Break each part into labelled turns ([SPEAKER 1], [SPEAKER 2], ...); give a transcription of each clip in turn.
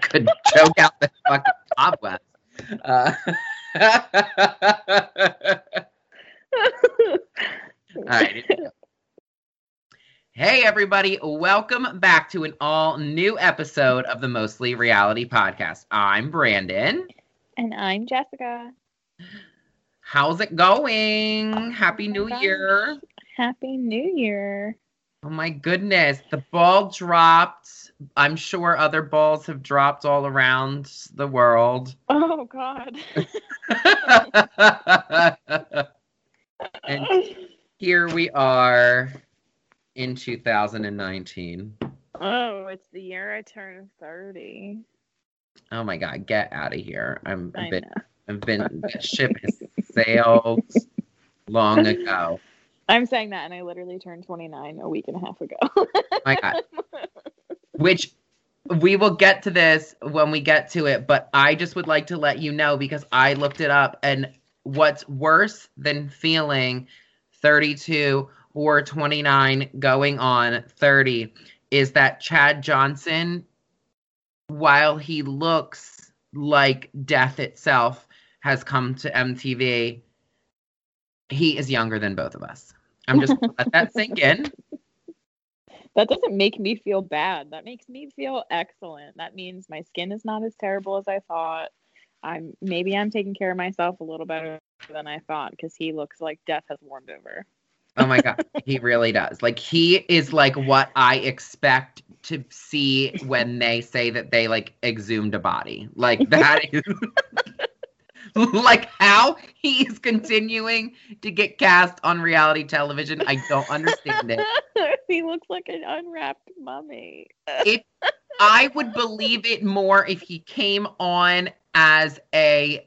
[SPEAKER 1] could choke out the fucking cobwebs. Uh, all right. Hey, everybody. Welcome back to an all new episode of the Mostly Reality Podcast. I'm Brandon.
[SPEAKER 2] And I'm Jessica.
[SPEAKER 1] How's it going? Happy New
[SPEAKER 2] gosh.
[SPEAKER 1] Year.
[SPEAKER 2] Happy New Year.
[SPEAKER 1] Oh my goodness. The ball dropped. I'm sure other balls have dropped all around the world.
[SPEAKER 2] Oh, God.
[SPEAKER 1] and here we are in 2019.
[SPEAKER 2] oh, it's the year I turned 30.
[SPEAKER 1] Oh my god, get out of here. I'm
[SPEAKER 2] I
[SPEAKER 1] I've been
[SPEAKER 2] know.
[SPEAKER 1] I've been the ship has sailed long ago.
[SPEAKER 2] I'm saying that, and I literally turned 29 a week and a half ago.
[SPEAKER 1] My god. Which we will get to this when we get to it, but I just would like to let you know because I looked it up and what's worse than feeling 32 or 29 going on 30 is that Chad Johnson while he looks like death itself has come to MTV he is younger than both of us. I'm just let that sink in.
[SPEAKER 2] That doesn't make me feel bad. That makes me feel excellent. That means my skin is not as terrible as I thought. I'm maybe I'm taking care of myself a little better than I thought because he looks like death has warmed over.
[SPEAKER 1] Oh my god, he really does. Like he is like what I expect to see when they say that they like exhumed a body. Like that is like how he is continuing to get cast on reality television. I don't understand it.
[SPEAKER 2] he looks like an unwrapped mummy.
[SPEAKER 1] I would believe it more if he came on as a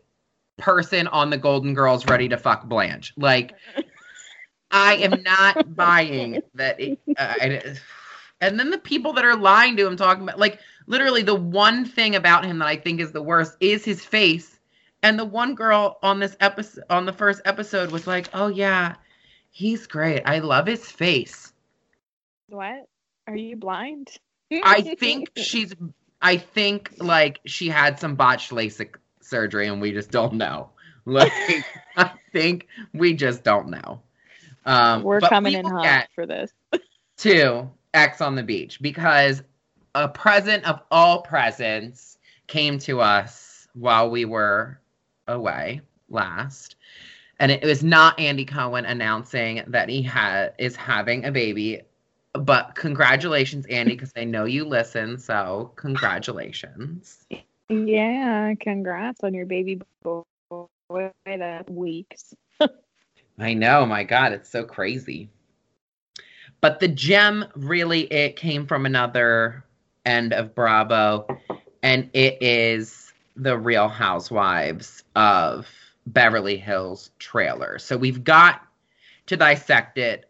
[SPEAKER 1] person on the Golden Girls ready to fuck Blanche. Like I am not buying that. It, uh, I- and then the people that are lying to him, talking about like literally the one thing about him that I think is the worst is his face. And the one girl on this episode, on the first episode, was like, "Oh yeah, he's great. I love his face."
[SPEAKER 2] What? Are you blind?
[SPEAKER 1] I think she's. I think like she had some botched LASIK surgery, and we just don't know. Like I think we just don't know. Um,
[SPEAKER 2] we're
[SPEAKER 1] but
[SPEAKER 2] coming
[SPEAKER 1] we
[SPEAKER 2] in hot for this.
[SPEAKER 1] to X on the beach because a present of all presents came to us while we were away last. And it was not Andy Cohen announcing that he had is having a baby. But congratulations, Andy, because I know you listen. So congratulations.
[SPEAKER 2] Yeah, congrats on your baby boy. That weeks.
[SPEAKER 1] I know, my God, it's so crazy. But the gem really it came from another end of Bravo, and it is the Real Housewives of Beverly Hills trailer. So we've got to dissect it.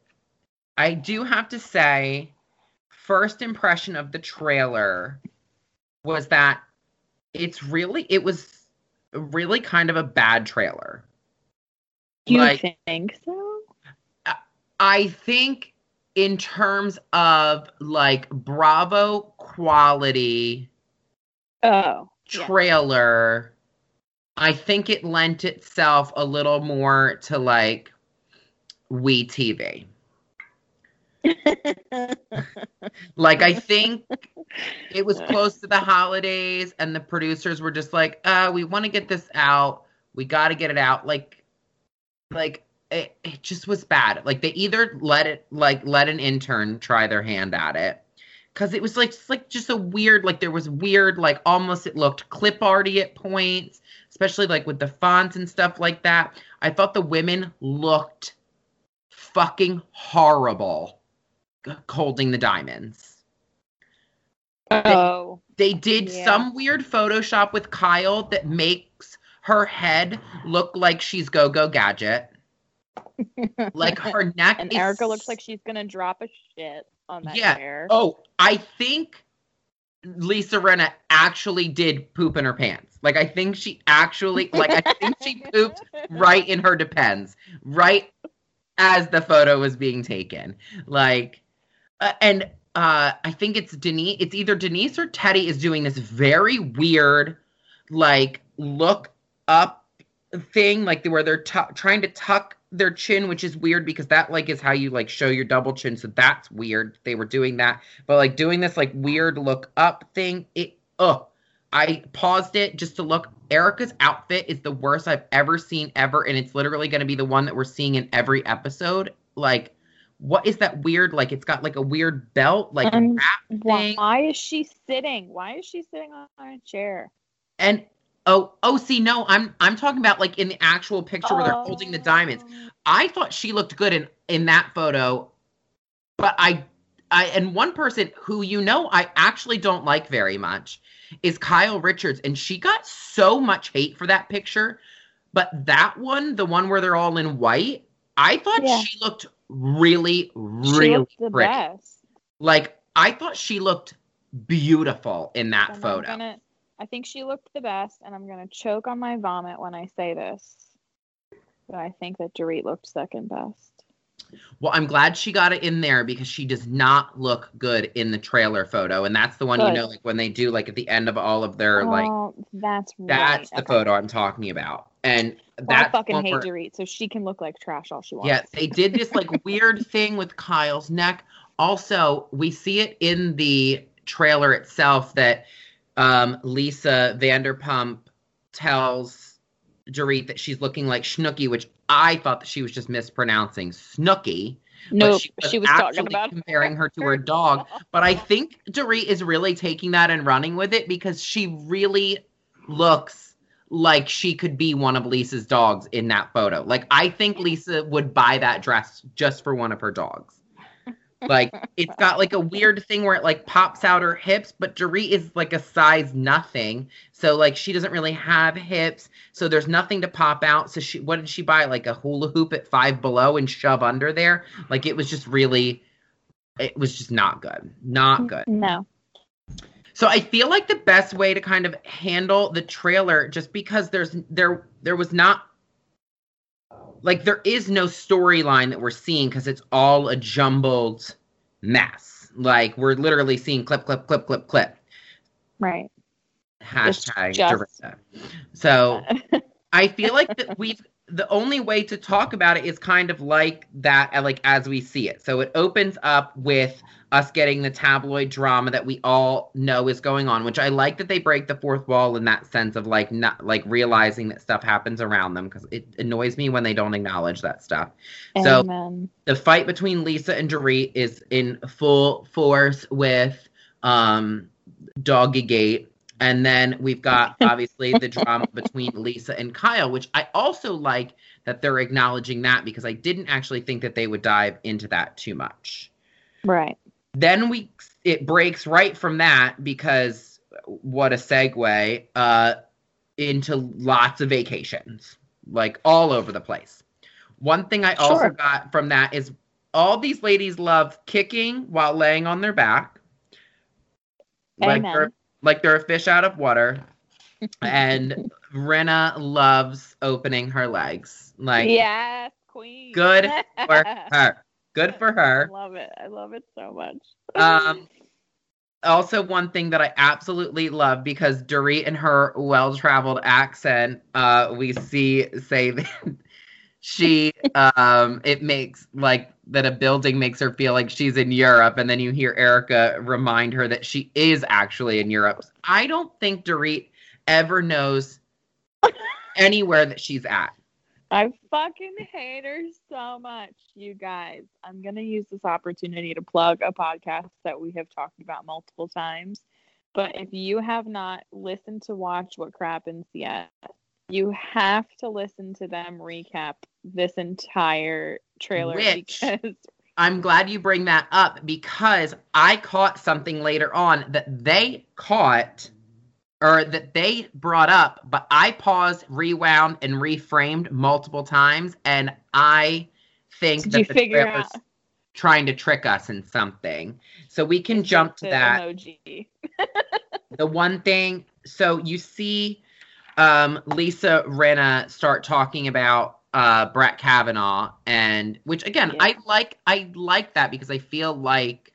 [SPEAKER 1] I do have to say, first impression of the trailer was that it's really it was really kind of a bad trailer.
[SPEAKER 2] You
[SPEAKER 1] Like-
[SPEAKER 2] think so?
[SPEAKER 1] I think in terms of like Bravo quality
[SPEAKER 2] Oh, yeah.
[SPEAKER 1] trailer, I think it lent itself a little more to like We TV. Like I think it was close to the holidays and the producers were just like, uh, we want to get this out. We got to get it out. Like like it, it just was bad. Like they either let it like let an intern try their hand at it because it was like just like just a weird like there was weird like almost it looked clip arty at points, especially like with the fonts and stuff like that. I thought the women looked fucking horrible holding the diamonds.
[SPEAKER 2] oh,
[SPEAKER 1] They did
[SPEAKER 2] Yeah.
[SPEAKER 1] some weird Photoshop with Kyle that makes her head look like she's Go Go Gadget. Like her neck
[SPEAKER 2] and
[SPEAKER 1] is
[SPEAKER 2] Erika looks like she's gonna drop a shit on that
[SPEAKER 1] Yeah.
[SPEAKER 2] chair.
[SPEAKER 1] Oh, I think Lisa Rinna actually did poop in her pants. Like I think she actually like I think she pooped right in her depends right as the photo was being taken like uh, and uh I think it's Denise it's either Denise or Teddi is doing this very weird like look up thing like where they're tu- trying to tuck their chin which is weird because that like is how you like show your double chin so that's weird they were doing that but like doing this like weird look up thing it oh I paused it just to look. Erika's outfit is the worst I've ever seen ever, and it's literally going to be the one that we're seeing in every episode. Like, what is that weird? Like, it's got like a weird belt, like
[SPEAKER 2] And
[SPEAKER 1] wrap
[SPEAKER 2] Why,
[SPEAKER 1] thing.
[SPEAKER 2] why is she sitting? Why is she sitting on a chair?
[SPEAKER 1] And oh, oh, see, no, I'm I'm talking about like in the actual picture where they're holding the diamonds.
[SPEAKER 2] Oh.
[SPEAKER 1] I thought she looked good in in that photo, but I I and one person who you know I actually don't like very much is Kyle Richards and she got so much hate for that picture, but that one, the one where they're all in white, I thought
[SPEAKER 2] Yeah.
[SPEAKER 1] she looked really really
[SPEAKER 2] looked the
[SPEAKER 1] pretty.
[SPEAKER 2] best.
[SPEAKER 1] Like I thought she looked beautiful in that
[SPEAKER 2] oh I'm
[SPEAKER 1] photo.
[SPEAKER 2] gonna- I think she looked the best, and I'm gonna choke on my vomit when I say this. But I think that Dorit looked second best.
[SPEAKER 1] Well, I'm glad she got it in there because she does not look good in the trailer photo, and that's the one you know, like when they do like at the end of all of their oh, like
[SPEAKER 2] oh, that's right.
[SPEAKER 1] That's the
[SPEAKER 2] Okay.
[SPEAKER 1] photo I'm talking about. And
[SPEAKER 2] Well,
[SPEAKER 1] that's
[SPEAKER 2] I fucking hate Dorit, so she can look like trash all she wants.
[SPEAKER 1] Yeah, they did this like weird thing with Kyle's neck. Also, we see it in the trailer itself that um, Lisa Vanderpump tells Dorit that she's looking like Snooki, which I thought that she was just mispronouncing Snooki.
[SPEAKER 2] no,
[SPEAKER 1] but
[SPEAKER 2] she was, talking
[SPEAKER 1] actually
[SPEAKER 2] about
[SPEAKER 1] comparing her to her dog. But I think Dorit is really taking that and running with it because she really looks like she could be one of Lisa's dogs in that photo. Like I think Lisa would buy that dress just for one of her dogs. Like it's got like a weird thing where it like pops out her hips, but Dorit is like a size nothing. So like she doesn't really have hips. So there's nothing to pop out. So she what did she buy? Like a hula hoop at five below and shove under there? Like it was just really it was just not good. Not good.
[SPEAKER 2] No.
[SPEAKER 1] So I feel like the best way to kind of handle the trailer, just because there's there there was not like there is no storyline that we're seeing because it's all a jumbled mess. Like we're literally seeing clip, clip, clip, clip, clip.
[SPEAKER 2] Right.
[SPEAKER 1] Hashtag
[SPEAKER 2] just-.
[SPEAKER 1] So I feel like that we've the only way to talk about it is kind of like that, like as we see it. So it opens up with us getting the tabloid drama that we all know is going on, which I like that they break the fourth wall in that sense of like not like realizing that stuff happens around them because it annoys me when they don't acknowledge that stuff. So- The fight between Lisa and Dorit is in full force with um Doggy Gate. And then we've got obviously the drama between Lisa and Kyle, which I also like that they're acknowledging that because I didn't actually think that they would dive into that too much.
[SPEAKER 2] Right.
[SPEAKER 1] Then we it breaks right from that because what a segue uh into lots of vacations, like all over the place. One thing I also got from that is all these ladies love kicking while laying on their back. Like they're like they're a fish out of water. and Rinna loves opening her legs. Like
[SPEAKER 2] yes, queen.
[SPEAKER 1] good for her. Good for her.
[SPEAKER 2] I love it. I love it so much.
[SPEAKER 1] Um, also, one thing that I absolutely love because Dorit and her well-traveled accent, uh, we see say that she, um, it makes like that a building makes her feel like she's in Europe, and then you hear Erika remind her that she is actually in Europe. I don't think Dorit ever knows anywhere that she's at.
[SPEAKER 2] I fucking hate her so much, you guys. I'm going to use this opportunity to plug a podcast that we have talked about multiple times. But if you have not listened to Watch What Crappens yet, you have to listen to them recap this entire trailer
[SPEAKER 1] Which-
[SPEAKER 2] because
[SPEAKER 1] I'm glad you bring that up because I caught something later on that they caught or that they brought up, but I paused, rewound, and reframed multiple times, and I think
[SPEAKER 2] Did
[SPEAKER 1] that
[SPEAKER 2] you
[SPEAKER 1] the
[SPEAKER 2] figure out-
[SPEAKER 1] trying to trick us in something. So we can jump to that
[SPEAKER 2] emoji.
[SPEAKER 1] the one thing so you see um lisa rinna start talking about uh brett kavanaugh and which again
[SPEAKER 2] Yeah.
[SPEAKER 1] i like i like that because i feel like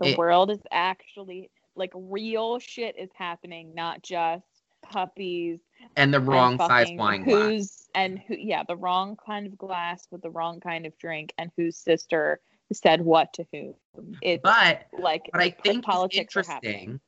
[SPEAKER 2] The
[SPEAKER 1] It-
[SPEAKER 2] world is actually like real shit is happening, not just puppies
[SPEAKER 1] and the
[SPEAKER 2] and
[SPEAKER 1] wrong size
[SPEAKER 2] fucking
[SPEAKER 1] wine glass.
[SPEAKER 2] who's and who yeah the wrong kind of glass with the wrong kind of drink and whose sister said what to whom it's
[SPEAKER 1] But
[SPEAKER 2] like
[SPEAKER 1] what I think
[SPEAKER 2] politics are happening.
[SPEAKER 1] interesting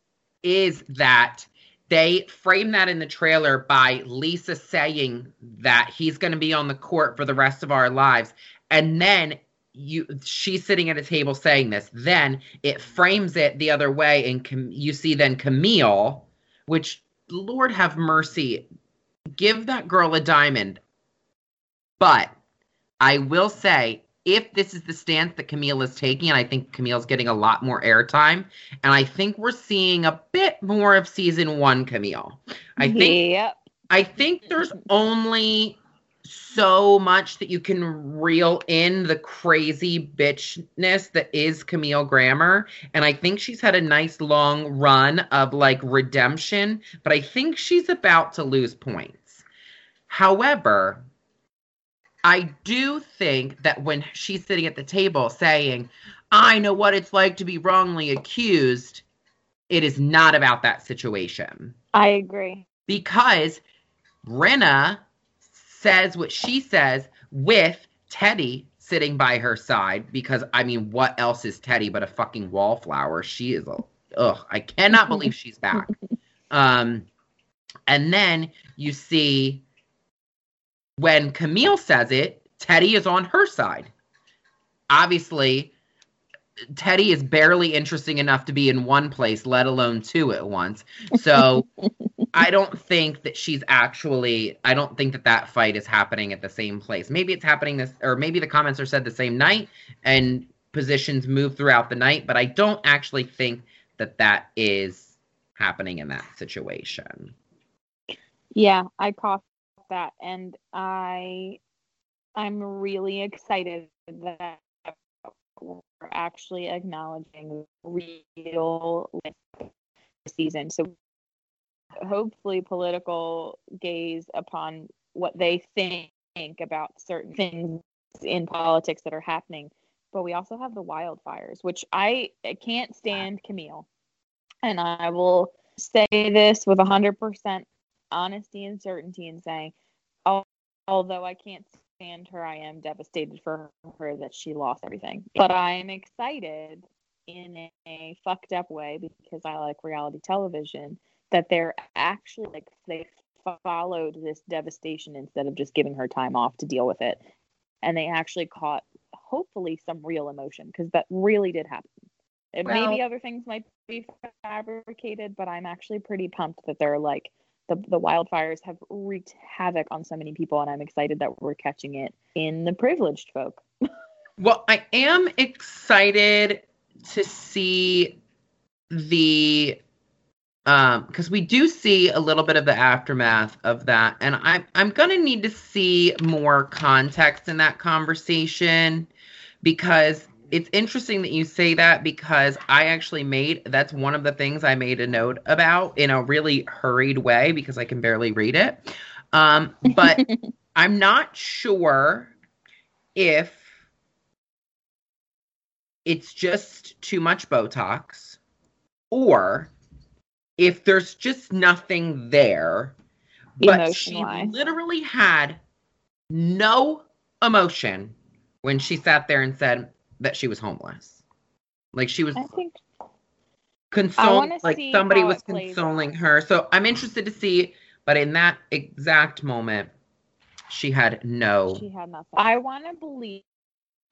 [SPEAKER 1] is that they frame that in the trailer by Lisa saying that he's going to be on the court for the rest of our lives, and then you she's sitting at a table saying this. Then it frames it the other way, and Cam- you see then Camille, which Lord have mercy, give that girl a diamond. But I will say, if this is the stance that Camille is taking, and I think Camille's getting a lot more airtime, and I think we're seeing a bit more of season one Camille. I think
[SPEAKER 2] yep
[SPEAKER 1] I think there's only so much that you can reel in the crazy bitchness that is Camille Grammer. And I think she's had a nice long run of like redemption, but I think she's about to lose points. However, I do think that when she's sitting at the table saying, I know what it's like to be wrongly accused, it is not about that situation
[SPEAKER 2] i agree
[SPEAKER 1] because Brenna says what she says with Teddi sitting by her side because I mean what else is Teddi but a fucking wallflower? She is a ugh I cannot believe she's back. Um and then you see when Camille says it Teddi is on her side. Obviously Teddi is barely interesting enough to be in one place let alone two at once. So I don't think that she's actually. I don't think that that fight is happening at the same place. Maybe it's happening this, or maybe the comments are said the same night, and positions move throughout the night. But I don't actually think that that is happening in that situation.
[SPEAKER 2] Yeah, I caught that, and I, I'm really excited that we're actually acknowledging real season. So hopefully, political gaze upon what they think about certain things in politics that are happening. But we also have the wildfires, which I, can't stand Camille, and I will say this with hundred percent honesty and certainty in saying, although I can't stand her, I am devastated for her that she lost everything. But I am excited in a fucked up way because I like reality television that they're actually like they followed this devastation instead of just giving her time off to deal with it. And they actually caught hopefully some real emotion because that really did happen. And maybe other things might be fabricated, but I'm actually pretty pumped that they're like the the wildfires have wreaked havoc on so many people, and I'm excited that we're catching it in the privileged folk.
[SPEAKER 1] Well, I am excited to see the um because we do see a little bit of the aftermath of that and i'm i'm gonna need to see more context in that conversation because it's interesting that you say that because i actually made that's one of the things i made a note about in a really hurried way because i can barely read it. Um but i'm not sure if it's just too much Botox or if there's just nothing there. But she literally had no emotion when she sat there and said that she was homeless. Like she was
[SPEAKER 2] I think
[SPEAKER 1] like somebody was consoling
[SPEAKER 2] out.
[SPEAKER 1] her. So I'm interested to see, but in that exact moment, she had no.
[SPEAKER 2] she had nothing. I want to believe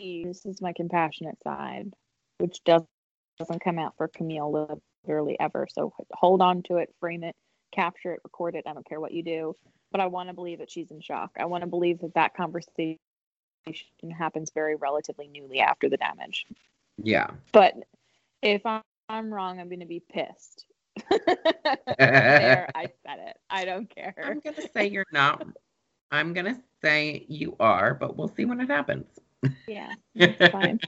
[SPEAKER 2] this is my compassionate side, which does, doesn't come out for Camille literally ever. So hold on to it, frame it, capture it, record it. I don't care what you do, but I want to believe that she's in shock. I want to believe that that conversation happens very relatively newly after the damage.
[SPEAKER 1] Yeah.
[SPEAKER 2] But if I'm, I'm wrong, I'm going to be pissed. there, I said it. I don't care.
[SPEAKER 1] I'm gonna say you're not. I'm gonna say you are, but we'll see when it happens.
[SPEAKER 2] Yeah, it's fine.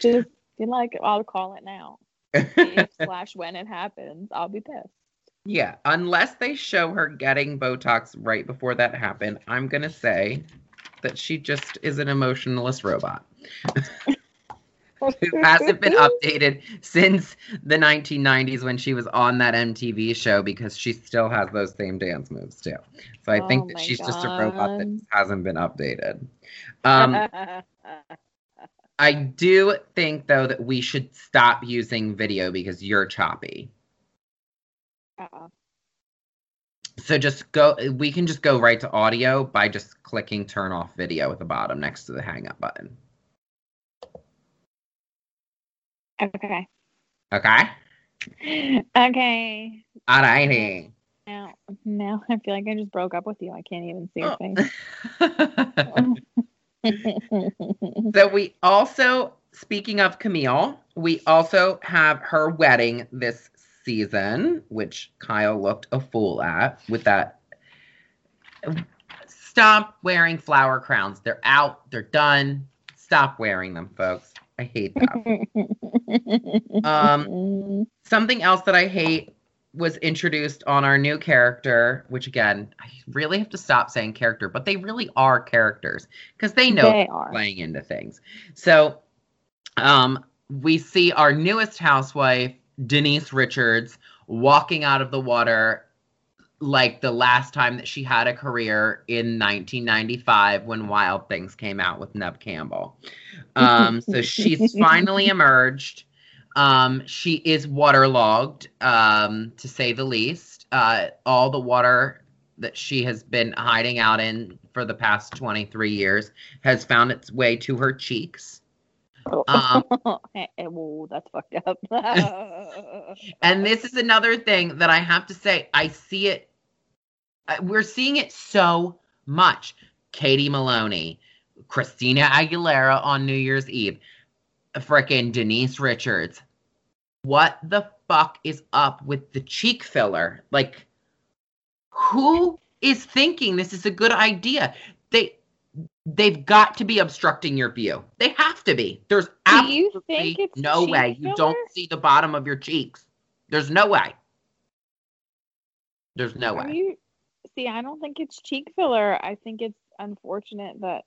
[SPEAKER 2] Just you like I'll call it now. Slash when it happens, I'll be pissed.
[SPEAKER 1] yeah, unless they show her getting Botox right before that happened, I'm gonna say that she just is an emotionless robot. who hasn't been updated since the 1990s when she was on that MTV show because she still has those same dance moves too. So I
[SPEAKER 2] Oh
[SPEAKER 1] think that she's just a robot that hasn't been updated. Um, I do think though that we should stop using video because you're choppy.
[SPEAKER 2] Uh,
[SPEAKER 1] So just go we can just go right to audio by just clicking turn off video at the bottom next to the hang up button.
[SPEAKER 2] okay.
[SPEAKER 1] Okay?
[SPEAKER 2] Okay.
[SPEAKER 1] Alrighty.
[SPEAKER 2] Now, now I feel like I just broke up with you. I can't even see your
[SPEAKER 1] Oh.
[SPEAKER 2] face.
[SPEAKER 1] so we also speaking of Camille, we also have her wedding this season, which Kyle looked a fool at with that stop wearing flower crowns. They're out, they're done. Stop wearing them, folks. I hate that. Um, Something else that I hate was introduced on our new character, which again, I really have to stop saying character, but they really are characters because they know
[SPEAKER 2] they are.
[SPEAKER 1] playing into things. So, um, we see our newest housewife, Denise Richards, walking out of the water like the last time that she had a career in 1995 when Wild Things came out with Neve Campbell. Um, so she's finally emerged. Um, she is waterlogged, um, to say the least. Uh, all the water that she has been hiding out in for the past 23 years has found its way to her cheeks. Um,
[SPEAKER 2] Hey, whoa, that's fucked up.
[SPEAKER 1] And this is another thing that I have to say. I see it. uh, We're seeing it so much. Katie Maloney, Christina Aguilera on New Year's Eve, frickin' Denise Richards. What the fuck is up with the cheek filler? Like, who is thinking this is a good idea? They they've got to be obstructing your view. They have to be. There's absolutely no way you don't see the bottom of your cheeks. There's no way. There's no
[SPEAKER 2] Are
[SPEAKER 1] way.
[SPEAKER 2] you see? I don't think it's cheek filler. I think it's unfortunate that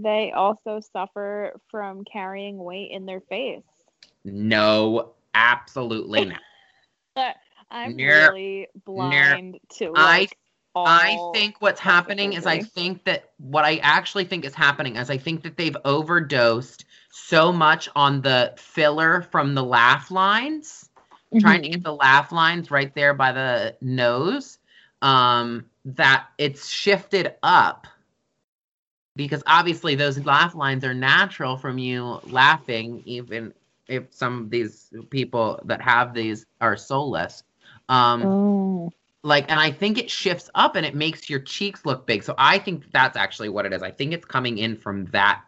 [SPEAKER 2] they also suffer from carrying weight in their face.
[SPEAKER 1] No, absolutely not.
[SPEAKER 2] I'm
[SPEAKER 1] Ner-
[SPEAKER 2] really blind to
[SPEAKER 1] I-
[SPEAKER 2] like.
[SPEAKER 1] I
[SPEAKER 2] all
[SPEAKER 1] think what's happening is I think that what I actually think is happening is I think that they've overdosed so much on the filler from the laugh lines, trying to get the laugh lines right there by the nose, um, that it's shifted up. Because obviously those laugh lines are natural from you laughing, even if some of these people that have these are soulless. Um,
[SPEAKER 2] Oh.
[SPEAKER 1] like and i think it shifts up and it makes your cheeks look big so i think that's actually what it is i think it's coming in from that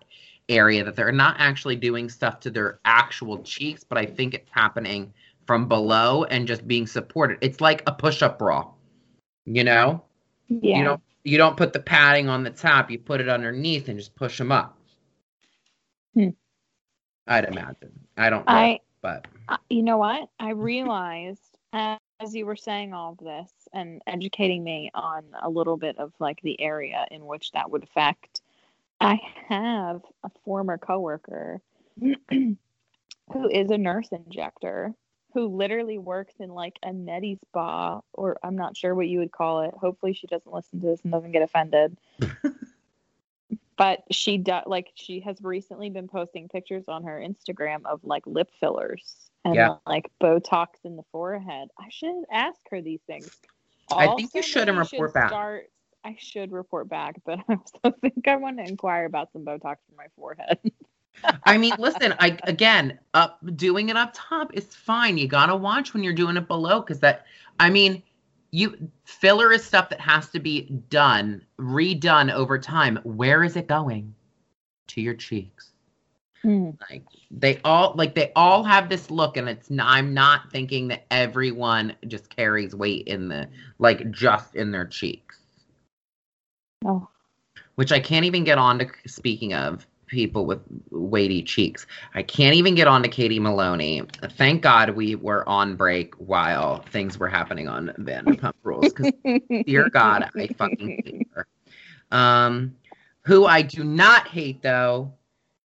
[SPEAKER 1] area that they're not actually doing stuff to their actual cheeks but i think it's happening from below and just being supported it's like a push-up bra you know
[SPEAKER 2] yeah.
[SPEAKER 1] you don't you don't put the padding on the top you put it underneath and just push them up
[SPEAKER 2] Hmm.
[SPEAKER 1] I'd imagine i don't know
[SPEAKER 2] I
[SPEAKER 1] but
[SPEAKER 2] you know what? I realized as you were saying all of this and educating me on a little bit of like the area in which that would affect. I have a former coworker who is a nurse injector who literally works in like a medi spa or I'm not sure what you would call it. Hopefully she doesn't listen to this and doesn't get offended. but she does like she has recently been posting pictures on her Instagram of like lip fillers and
[SPEAKER 1] Yeah.
[SPEAKER 2] like Botox in the forehead. I should ask her these things.
[SPEAKER 1] I think you should and report back.
[SPEAKER 2] Start, I should report back, but I also think I want to inquire about some Botox for my forehead.
[SPEAKER 1] I mean, listen, I again, up doing it up top is fine. You gotta watch when you're doing it below because that I mean, you filler is stuff that has to be done, redone over time. Where is it going? To your cheeks.
[SPEAKER 2] Hmm.
[SPEAKER 1] Like they all like they all have this look, and it's I'm not thinking that everyone just carries weight in the like just in their cheeks.
[SPEAKER 2] Oh,
[SPEAKER 1] which I can't even get on to speaking of people with weighty cheeks. I can't even get on to Katie Maloney. Thank God we were on break while things were happening on Vanderpump Rules because dear God, I fucking hate her. Um, who I do not hate though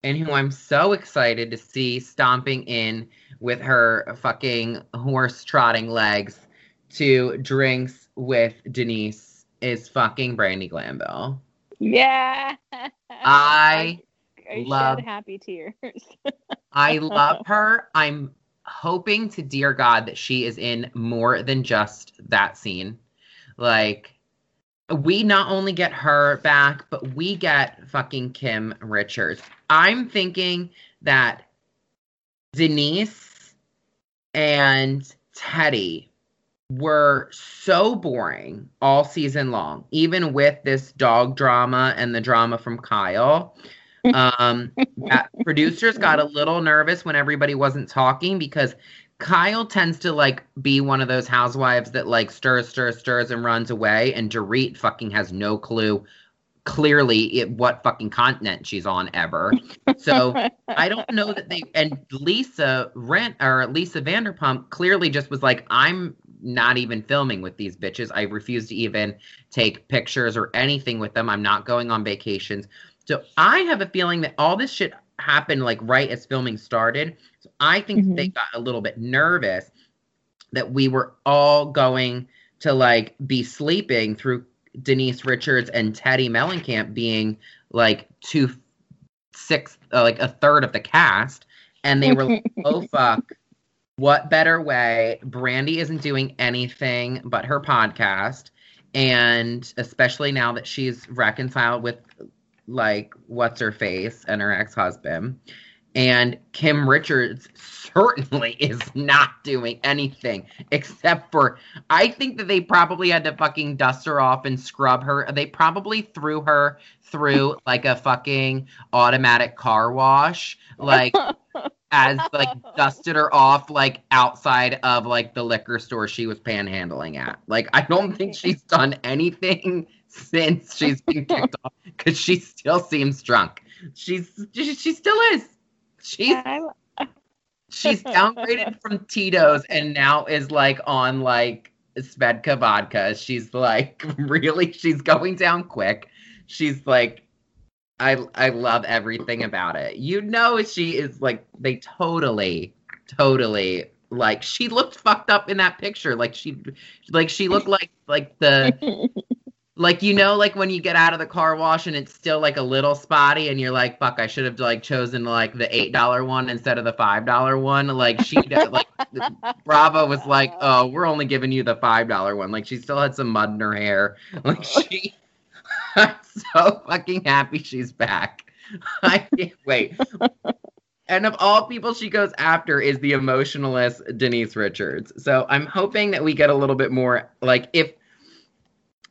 [SPEAKER 1] and who I'm so excited to see stomping in with her fucking horse trotting legs to drinks with Denise is fucking Brandi Glanville.
[SPEAKER 2] Yeah.
[SPEAKER 1] I
[SPEAKER 2] I
[SPEAKER 1] love-
[SPEAKER 2] shed happy tears.
[SPEAKER 1] I love her. I'm hoping to dear God that she is in more than just that scene. Like, we not only get her back, but we get fucking Kim Richards. I'm thinking that Denise and Teddi were so boring all season long, even with this dog drama and the drama from Kyle. Um, that producers got a little nervous when everybody wasn't talking because Kyle tends to like be one of those housewives that like stirs, stirs, stirs, and runs away, and Dorit fucking has no clue clearly it, what fucking continent she's on ever. So I don't know that they and Lisa Rent or Lisa Vanderpump clearly just was like, I'm not even filming with these bitches. I refuse to even take pictures or anything with them. I'm not going on vacations. So I have a feeling that all this shit happened like right as filming started. So I think
[SPEAKER 2] Mhm.
[SPEAKER 1] they got a little bit nervous that we were all going to like be sleeping through Denise Richards and Teddi Mellencamp being like two six uh, like a third of the cast and they were like oh fuck what better way brandi isn't doing anything but her podcast and especially now that she's reconciled with like what's her face and her ex-husband. And kim richards certainly is not doing anything except for i think that they probably had to fucking dust her off and scrub her. They probably threw her through like a fucking automatic car wash like as like dusted her off like outside of like the liquor store she was panhandling at. Like I don't think she's done anything since she's been kicked off because she still seems drunk. She's she, she still is. She's she's downgraded from Tito's and now is like on like Svedka vodka. She's like really she's going down quick. She's like I I love everything about it. You know she is like they totally totally like she looked fucked up in that picture. Like she like she looked like like the like you know like when you get out of the car wash and it's still like a little spotty and you're like fuck I should have like chosen like the eight dollar one instead of the five dollar one. Like she like Bravo was like oh we're only giving you the five dollar one. Like she still had some mud in her hair. Like she I'm so fucking happy she's back. I can't wait. And of all people she goes after is the emotionalist Denise Richards. So I'm hoping that we get a little bit more like if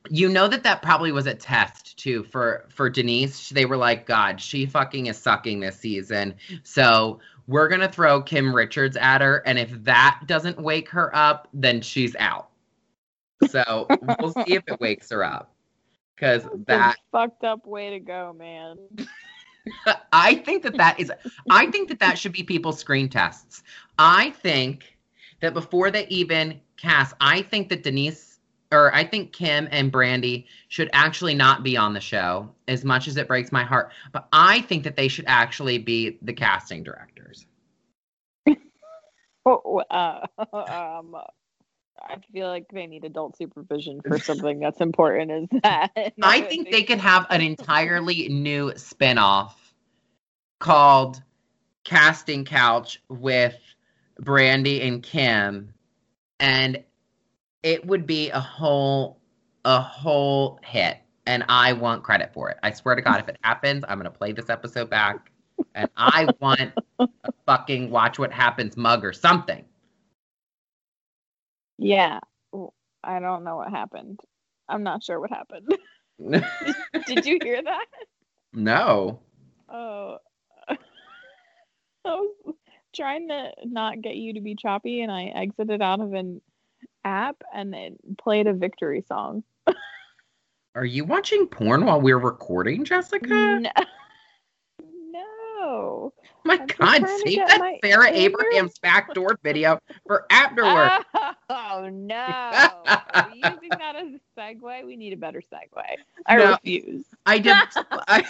[SPEAKER 1] you know that that probably was a test too for for Denise. They were like, God, she fucking is sucking this season. So we're gonna throw Kim Richards at her, and if that doesn't wake her up, then she's out. So we'll see if it wakes her up. Because
[SPEAKER 2] That's
[SPEAKER 1] that
[SPEAKER 2] fucked up way to go, man.
[SPEAKER 1] I think that that is I think that that should be people's screen tests. I think that before they even cast, I think that Denise or I think Kim and Brandi should actually not be on the show as much as it breaks my heart, but I think that they should actually be the casting directors.
[SPEAKER 2] Oh, uh, um, I feel like they need adult supervision for something that's important as that.
[SPEAKER 1] I think they could have an entirely new spinoff called Casting Couch with Brandi and Kim, and it would be a whole a whole hit. And I want credit for it. I swear to God, if it happens, I'm gonna play this episode back, and I want a fucking watch what happens mug or something.
[SPEAKER 2] Yeah. I don't know what happened. I'm not sure what happened. Did you hear that?
[SPEAKER 1] no.
[SPEAKER 2] Oh. I was trying to not get you to be choppy and I exited out of an app and it played a victory song.
[SPEAKER 1] Are you watching porn while we're recording, Jessica?
[SPEAKER 2] No. no.
[SPEAKER 1] my
[SPEAKER 2] I'm
[SPEAKER 1] God, save that Farrah
[SPEAKER 2] fingers-
[SPEAKER 1] Abraham's backdoor video for afterward.
[SPEAKER 2] Oh no. Are we using that as a segue? We need a better segue. I
[SPEAKER 1] No.
[SPEAKER 2] refuse.
[SPEAKER 1] I did. I,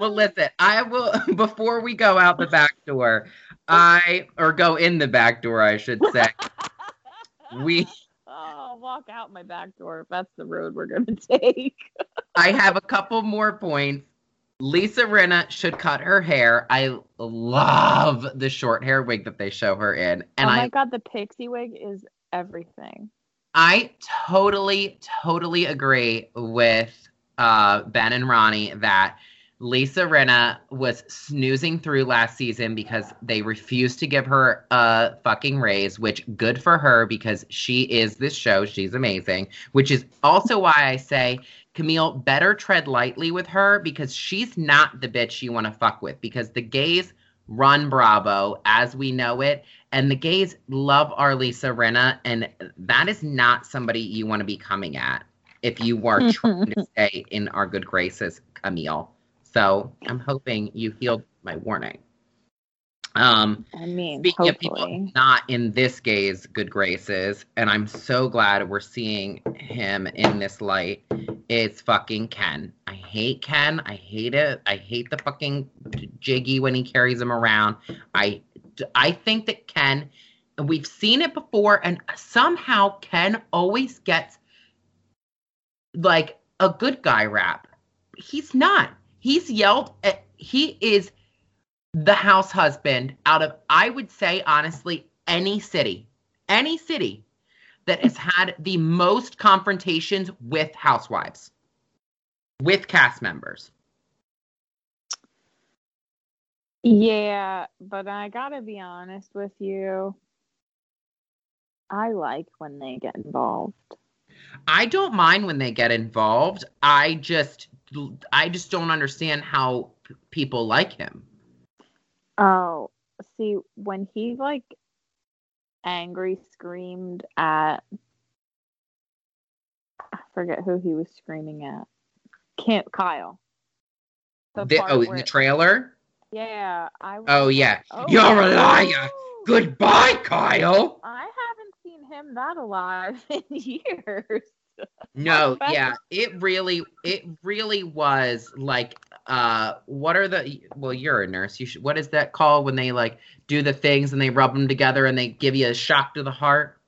[SPEAKER 1] well, listen, I will before we go out the back door, I or go in the back door, I should say. we
[SPEAKER 2] oh, walk out my back door if that's the road we're gonna take.
[SPEAKER 1] I have a couple more points. Lisa Rinna should cut her hair. I love the short hair wig that they show her in. And
[SPEAKER 2] oh my
[SPEAKER 1] I
[SPEAKER 2] god, the pixie wig is everything.
[SPEAKER 1] I totally, totally agree with uh, Ben and Ronnie that Lisa Rinna was snoozing through last season because they refused to give her a fucking raise, which good for her because she is this show. She's amazing, which is also why I say, Camille, better tread lightly with her because she's not the bitch you want to fuck with because the gays run Bravo as we know it. And the gays love our Lisa Rinna, and that is not somebody you want to be coming at if you are trying to stay in our good graces, Camille. So I'm hoping you healed my warning. Um,
[SPEAKER 2] I mean,
[SPEAKER 1] speaking
[SPEAKER 2] hopefully.
[SPEAKER 1] of people not in this gay's good graces, and I'm so glad we're seeing him in this light, It's fucking Ken. I hate Ken. I hate it. I hate the fucking Giggy when he carries him around. I I think that Ken, we've seen it before, and somehow Ken always gets like a good guy rap. He's not. He's yelled at, he is the house husband out of, I would say, honestly, any city, any city that has had the most confrontations with housewives, with cast members.
[SPEAKER 2] Yeah, but I gotta be honest with you. I like when they get involved.
[SPEAKER 1] I don't mind when they get involved. I just I just don't understand how p- people like him.
[SPEAKER 2] Oh, see, when he like angry screamed at I forget who he was screaming at. Can't Kyle. The
[SPEAKER 1] The- oh, in
[SPEAKER 2] where-
[SPEAKER 1] the trailer?
[SPEAKER 2] yeah, I was
[SPEAKER 1] Oh yeah.
[SPEAKER 2] oh,
[SPEAKER 1] You're a liar. Goodbye, Kyle.
[SPEAKER 2] I haven't seen him that alive in years.
[SPEAKER 1] No, yeah, it really, it really was like, uh, what are the? Well, you're a nurse. You should. What is that called when they like do the things and they rub them together and they give you a shock to the heart?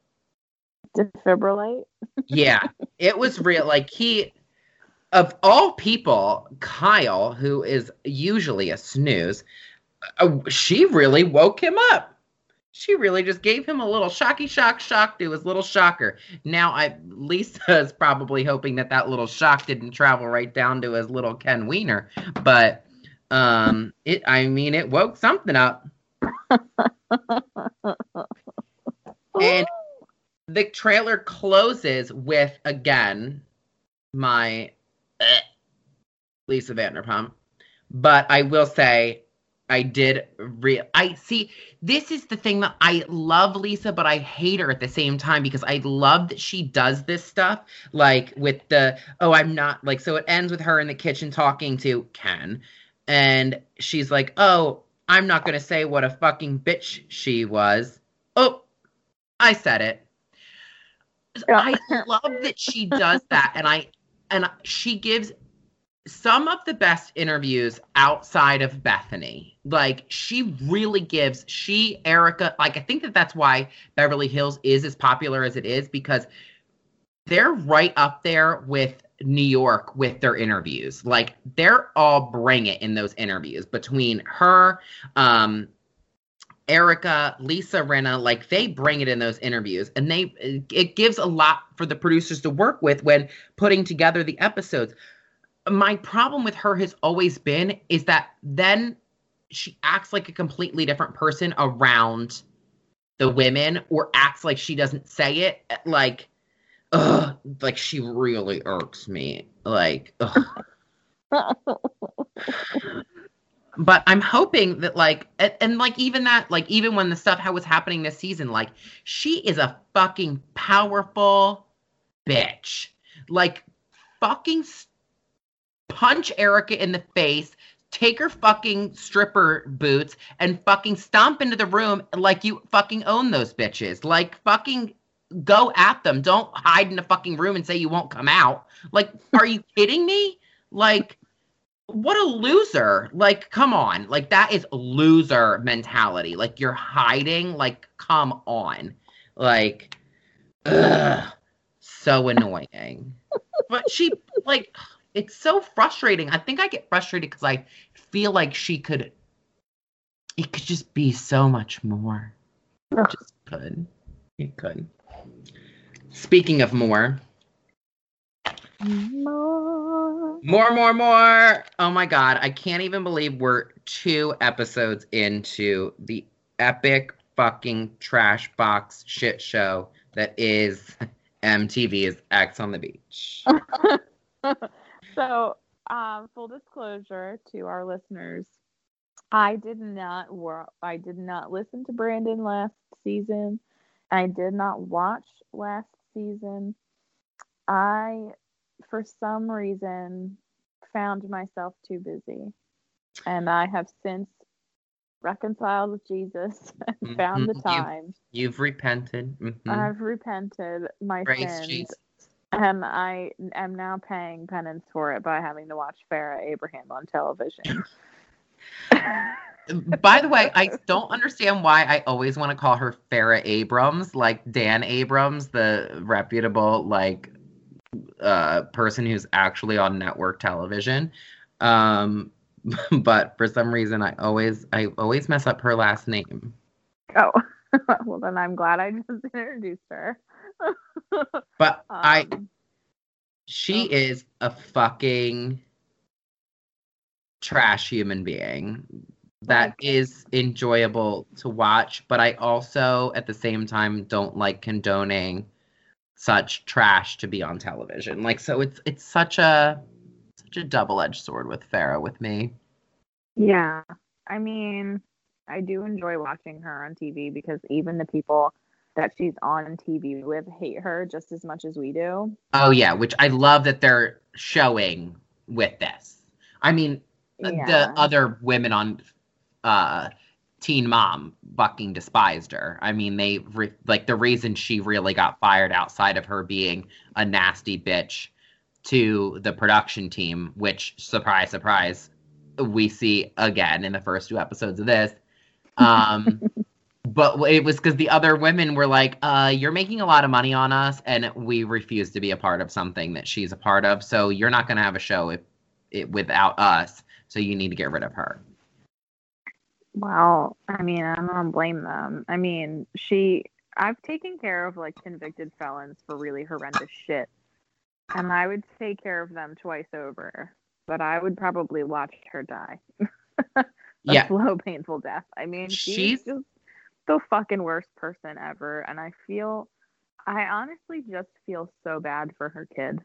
[SPEAKER 2] Defibrillate.
[SPEAKER 1] Yeah, it was real. Like he, of all people, Kyle, who is usually a snooze, uh, she really woke him up. She really just gave him a little shocky shock shock to his little shocker. Now, I Lisa is probably hoping that that little shock didn't travel right down to his little Ken Wiener, but um, it. I mean, it woke something up. And the trailer closes with again my eh, Lisa Vanderpump. But I will say I did re I see this is the thing that I love Lisa, but I hate her at the same time because I love that she does this stuff. Like with the oh, I'm not like so it ends with her in the kitchen talking to Ken, and she's like, Oh, I'm not gonna say what a fucking bitch she was. Oh, I said it. I love that she does that, and I and she gives some of the best interviews outside of Bethenny. Like she really gives she Erika like I think that that's why Beverly Hills is as popular as it is because they're right up there with New York with their interviews. Like they're all bring it in those interviews between her um Erika, Lisa Rinna, like they bring it in those interviews and they it gives a lot for the producers to work with when putting together the episodes. My problem with her has always been is that then she acts like a completely different person around the women or acts like she doesn't say it. Like ugh, like she really irks me. Like but I'm hoping that like and, and, like even that like even when the stuff how was happening this season like she is a fucking powerful bitch. Like fucking s- punch Erika in the face take her fucking stripper boots and fucking stomp into the room like you fucking own those bitches like fucking go at them don't hide in a fucking room and say you won't come out like are you kidding me like what a loser. Like, come on. Like, that is loser mentality. Like, you're hiding. Like, come on. Like, ugh, so annoying. but she, like, it's so frustrating. I think I get frustrated because I feel like she could, it could just be so much more. It just could. It could. Speaking of more,
[SPEAKER 2] More.
[SPEAKER 1] More, more, more. Oh my God. I can't even believe we're two episodes into the epic fucking trash box shit show that is MTV's Ex on the Beach.
[SPEAKER 2] so, um, full disclosure to our listeners, I did not I did not listen to Brandon last season. I did not watch last season. I, for some reason, found myself too busy, and I have since reconciled with Jesus and found the
[SPEAKER 1] Mhm. You-
[SPEAKER 2] time.
[SPEAKER 1] You've repented. Mhm.
[SPEAKER 2] I've repented my
[SPEAKER 1] Praise
[SPEAKER 2] sins.
[SPEAKER 1] Jesus.
[SPEAKER 2] And I am now paying penance for it by having to watch Farrah Abraham on television.
[SPEAKER 1] By the way, I don't understand why I always want to call her Farrah Abrams, like Dan Abrams, the reputable like uh person who's actually on network television. Um but for some reason I always I always mess up her last name.
[SPEAKER 2] oh, well, then I'm glad I just introduced her.
[SPEAKER 1] But I
[SPEAKER 2] Um,
[SPEAKER 1] she
[SPEAKER 2] oh.
[SPEAKER 1] is a fucking trash human being that
[SPEAKER 2] Like-
[SPEAKER 1] is enjoyable to watch but i also at the same time don't like condoning such trash to be on television like so it's it's such a such a double-edged sword with Farrah with me
[SPEAKER 2] Yeah. I mean, I do enjoy watching her on TV because even the people that she's on TV with hate her just as much as we do.
[SPEAKER 1] oh yeah which i love that they're showing with this i mean
[SPEAKER 2] Yeah.
[SPEAKER 1] the other women on uh teen mom fucking despised her i mean they re- like the reason she really got fired outside of her being a nasty bitch to the production team which surprise surprise we see again in the first two episodes of this um but it was because the other women were like uh you're making a lot of money on us and we refuse to be a part of something that she's a part of so you're not going to have a show if it without us so you need to get rid of her
[SPEAKER 2] Well, I mean, I don't blame them. I mean, she, I've taken care of like convicted felons for really horrendous shit, and I would take care of them twice over. But I would probably watch her die a
[SPEAKER 1] yeah
[SPEAKER 2] slow, painful death. I mean, she's,
[SPEAKER 1] She's-
[SPEAKER 2] just the fucking worst person ever, and I feel, I honestly just feel so bad for her kid.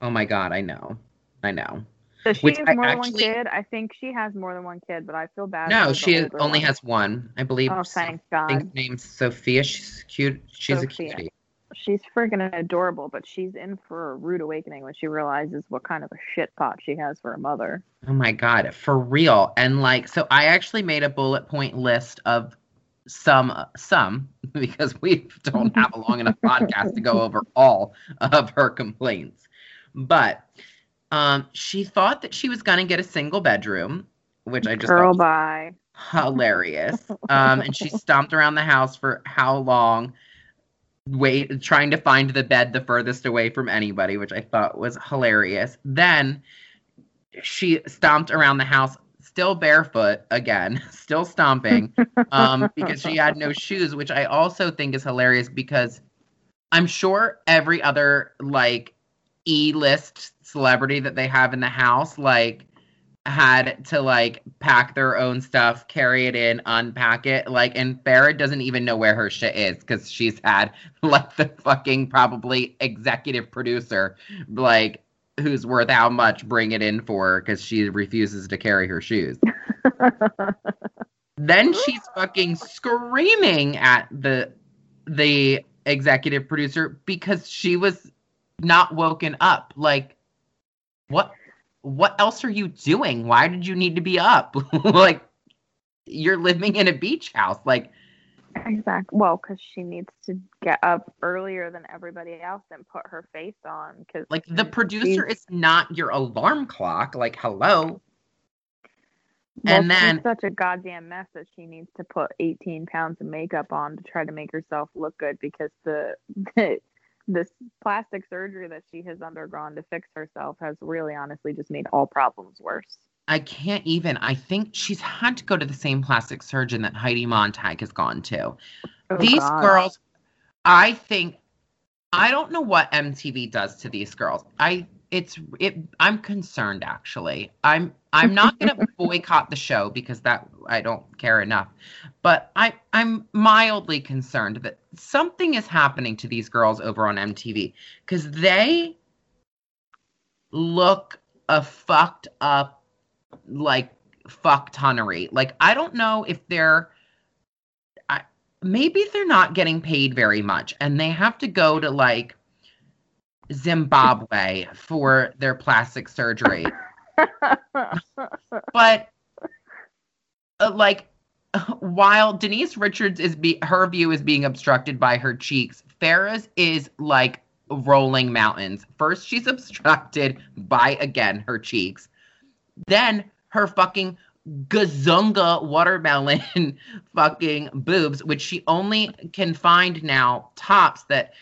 [SPEAKER 1] oh my god i know i know
[SPEAKER 2] Does she
[SPEAKER 1] Which
[SPEAKER 2] have
[SPEAKER 1] I
[SPEAKER 2] more than
[SPEAKER 1] actually-
[SPEAKER 2] one kid? I think she has more than one kid, but I feel bad.
[SPEAKER 1] no she only
[SPEAKER 2] one.
[SPEAKER 1] has one i believe
[SPEAKER 2] Oh, thank
[SPEAKER 1] I think
[SPEAKER 2] God.
[SPEAKER 1] her name's sophia she's cute she's
[SPEAKER 2] Sophia.
[SPEAKER 1] a cutie
[SPEAKER 2] she's freaking adorable, but she's in for a rude awakening when she realizes what kind of a shit pot she has for a mother.
[SPEAKER 1] Oh my god, for real. And like so I actually made a bullet point list of some some because we don't have a long enough podcast to go over all of her complaints. But um she thought that she was going to get a single bedroom, which I just
[SPEAKER 2] Girl, bye.
[SPEAKER 1] hilarious. Um and she stomped around the house for how long wait trying to find the bed the furthest away from anybody, which I thought was hilarious. Then she stomped around the house still barefoot again, still stomping um because she had no shoes, which I also think is hilarious because I'm sure every other like E-list celebrity that they have in the house like had to like pack their own stuff, carry it in, unpack it. Like, and Farrah doesn't even know where her shit is because she's had like the fucking probably executive producer, like, who's worth how much bring it in for her because she refuses to carry her shoes. then she's fucking screaming at the the executive producer because she was not woken up. Like, what what else are you doing? Why did you need to be up? like you're living in a beach house. Like
[SPEAKER 2] Exactly. Well, because she needs to get up earlier than everybody else and put her face on. Because
[SPEAKER 1] like the producer is not your alarm clock. Like hello.
[SPEAKER 2] Well,
[SPEAKER 1] and then
[SPEAKER 2] she's such a goddamn mess that she needs to put 18 pounds of makeup on to try to make herself look good because the, the this plastic surgery that she has undergone to fix herself has really honestly just made all problems worse.
[SPEAKER 1] I can't even. I think she's had to go to the same plastic surgeon that Heidi Montag has gone to.
[SPEAKER 2] Oh,
[SPEAKER 1] these
[SPEAKER 2] God.
[SPEAKER 1] girls, I think, I don't know what MTV does to these girls. I it's it. I'm concerned actually. I'm I'm not gonna boycott the show because that I don't care enough, but I I'm mildly concerned that something is happening to these girls over on MTV because they look a fucked up like fuck tonnery. Like I don't know if they're I maybe they're not getting paid very much and they have to go to like Zimbabwe for their plastic surgery. But uh, like while Denise Richards is be her view is being obstructed by her cheeks, Farrah's is like rolling mountains. First she's obstructed by again her cheeks. Then her fucking gazunga watermelon fucking boobs, which she only can find now tops that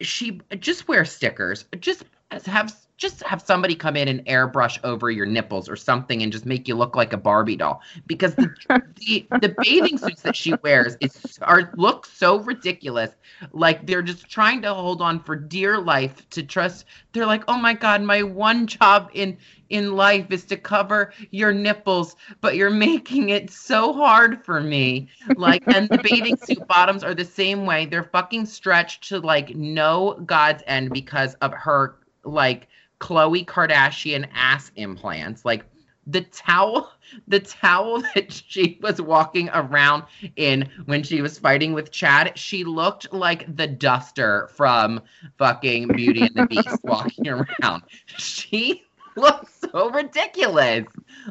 [SPEAKER 1] she just wear stickers. Just have just have somebody come in and airbrush over your nipples or something and just make you look like a Barbie doll. Because the the, the bathing suits that she wears is are look so ridiculous. Like they're just trying to hold on for dear life to trust. They're like oh my god my one job in in life is to cover your nipples but you're making it so hard for me. Like and the bathing suit bottoms are the same way. They're fucking stretched to like no god's end because of her like Khloe Kardashian ass implants. Like the towel, the towel that she was walking around in when she was fighting with Chad, she looked like the duster from fucking Beauty and the Beast walking around. She looks so ridiculous.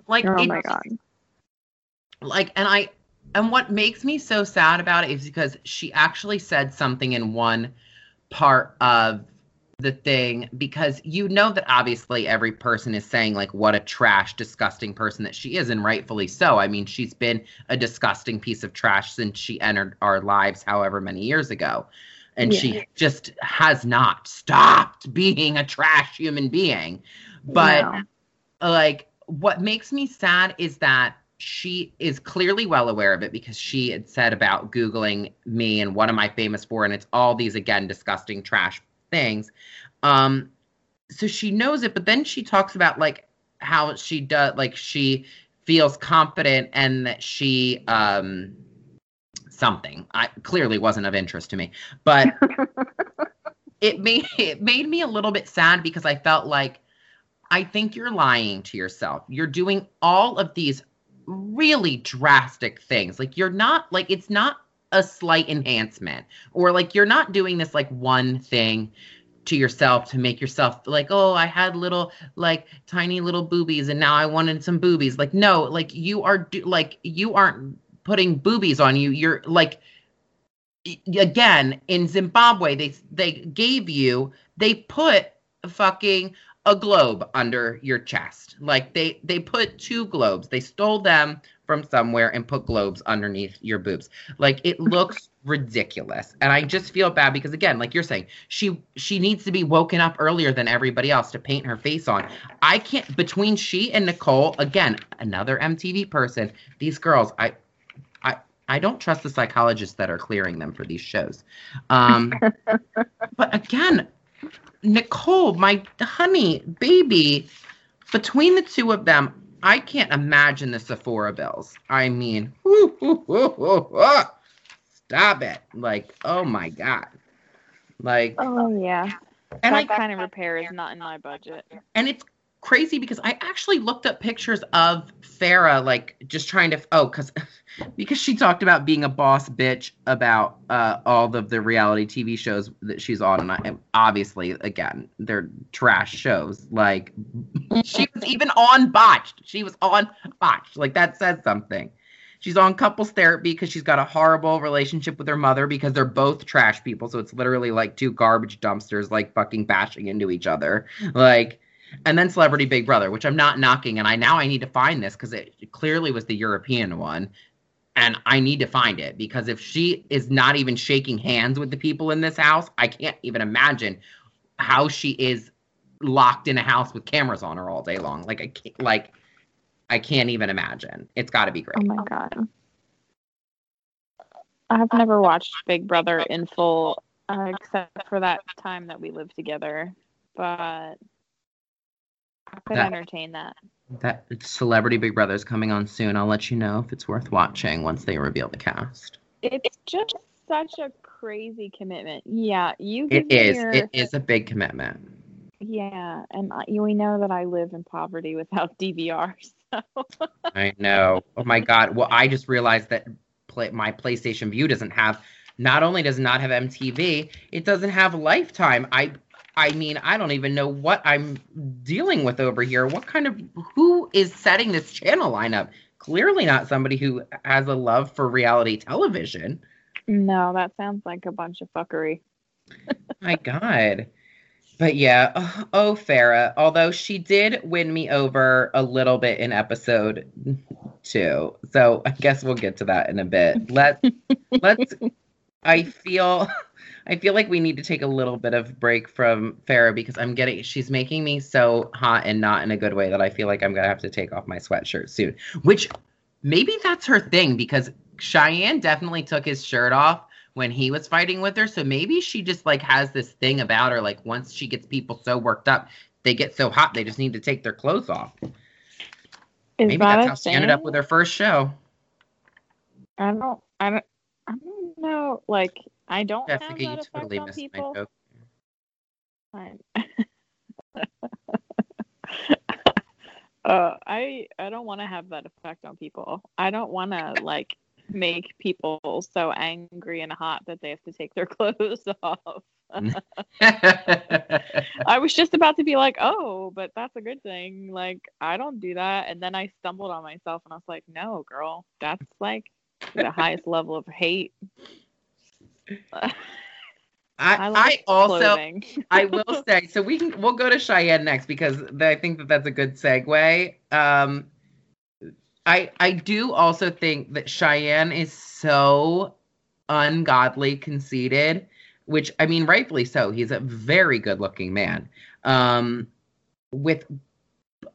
[SPEAKER 1] Like
[SPEAKER 2] oh my god.
[SPEAKER 1] like and i and what makes me so sad about it is because she actually said something in one part of the thing because you know that obviously every person is saying like what a trash disgusting person that she is and rightfully so i mean she's been a disgusting piece of trash since she entered our lives however many years ago and
[SPEAKER 2] Yeah.
[SPEAKER 1] she just has not stopped being a trash human being but
[SPEAKER 2] No.
[SPEAKER 1] like what makes me sad is that she is clearly well aware of it because she had said about googling me and what am i famous for and it's all these again disgusting trash things um so she knows it but then she talks about like how she does like she feels confident and that she um something i clearly wasn't of interest to me but it made it made me a little bit sad because i felt like I think you're lying to yourself. You're doing all of these really drastic things. Like you're not like it's not a slight enhancement or like you're not doing this like one thing to yourself to make yourself like oh I had little like tiny little boobies and now I wanted some boobies. Like no, like you are do- like you aren't putting boobies on you. You're like again in Zimbabwe they they gave you they put fucking a globe under your chest. Like they they put two globes. They stole them from somewhere and put globes underneath your boobs. Like it looks ridiculous. And I just feel bad because again, like you're saying, she she needs to be woken up earlier than everybody else to paint her face on. I can't between she and Nicole, again, another MTV person, these girls, I I I don't trust the psychologists that are clearing them for these shows. Um but again, Nicole, my honey, baby, between the two of them, I can't imagine the Sephora bills. I mean, whoo, whoo, whoo, stop it. Like, oh my God. Like,
[SPEAKER 2] Oh yeah.
[SPEAKER 1] and I
[SPEAKER 2] that kind of repair is not in my budget.
[SPEAKER 1] and it's crazy because I actually looked up pictures of Farrah, like just trying to oh, because because she talked about being a boss bitch about uh, all of the reality TV shows that she's on, and, I, and obviously, again, they're trash shows. Like she was even on Botched. She was on Botched. Like that says something. She's on couples therapy because she's got a horrible relationship with her mother because they're both trash people. So it's literally like two garbage dumpsters like fucking bashing into each other. Like and then Celebrity Big Brother, which I'm not knocking, and I now I need to find this because it clearly was the European one, and I need to find it because if she is not even shaking hands with the people in this house, I can't even imagine how she is locked in a house with cameras on her all day long. Like I can't, like I can't even imagine. It's got to be great.
[SPEAKER 2] Oh my god. I've never watched Big Brother in full, uh, except for that time that we lived together. But I could
[SPEAKER 1] That-
[SPEAKER 2] entertain that.
[SPEAKER 1] That Celebrity Big Brother is coming on soon. I'll let you know if it's worth watching once they reveal the cast.
[SPEAKER 2] It's just such a crazy commitment. Yeah, you.
[SPEAKER 1] It is.
[SPEAKER 2] your-
[SPEAKER 1] It is a big commitment.
[SPEAKER 2] Yeah, and I, we know that I live in poverty without DVR. So
[SPEAKER 1] I know. Oh my god. Well, I just realized that play, my PlayStation Vue doesn't have. Not only does it not have MTV, it doesn't have Lifetime. I, I mean, I don't even know what I'm dealing with over here. What kind of who is setting this channel lineup? Clearly not somebody who has a love for reality television.
[SPEAKER 2] no, that sounds like a bunch of fuckery.
[SPEAKER 1] My God. But yeah, oh, oh Farrah, although she did win me over a little bit in episode two. So I guess we'll get to that in a bit. Let's let's I feel I feel like we need to take a little bit of break from Farrah because I'm getting she's making me so hot and not in a good way that I feel like I'm gonna have to take off my sweatshirt soon. Which maybe that's her thing because Cheyenne definitely took his shirt off when he was fighting with her. So maybe she just like has this thing about her. Like once she gets people so worked up, they get so hot they just need to take their clothes off.
[SPEAKER 2] Is
[SPEAKER 1] maybe
[SPEAKER 2] that
[SPEAKER 1] that's how she ended up with her first show.
[SPEAKER 2] I don't. I don't. I don't know. Like I don't
[SPEAKER 1] Jessica,
[SPEAKER 2] have
[SPEAKER 1] you
[SPEAKER 2] that effect
[SPEAKER 1] totally
[SPEAKER 2] on
[SPEAKER 1] missed my
[SPEAKER 2] people. uh, I I don't want to have that effect on people. I don't want to like make people so angry and hot that they have to take their clothes off. I was just about to be like, "Oh, but that's a good thing." Like, I don't do that, and then I stumbled on myself, and I was like, "No, girl, that's like the highest level of hate."
[SPEAKER 1] I,
[SPEAKER 2] I
[SPEAKER 1] I, also. I will say so we can we'll go to Cheyenne next because I think that that's a good segue. Um, I I do also think that Cheyenne is so ungodly conceited, which I mean rightfully so. He's a very good looking man. Um, with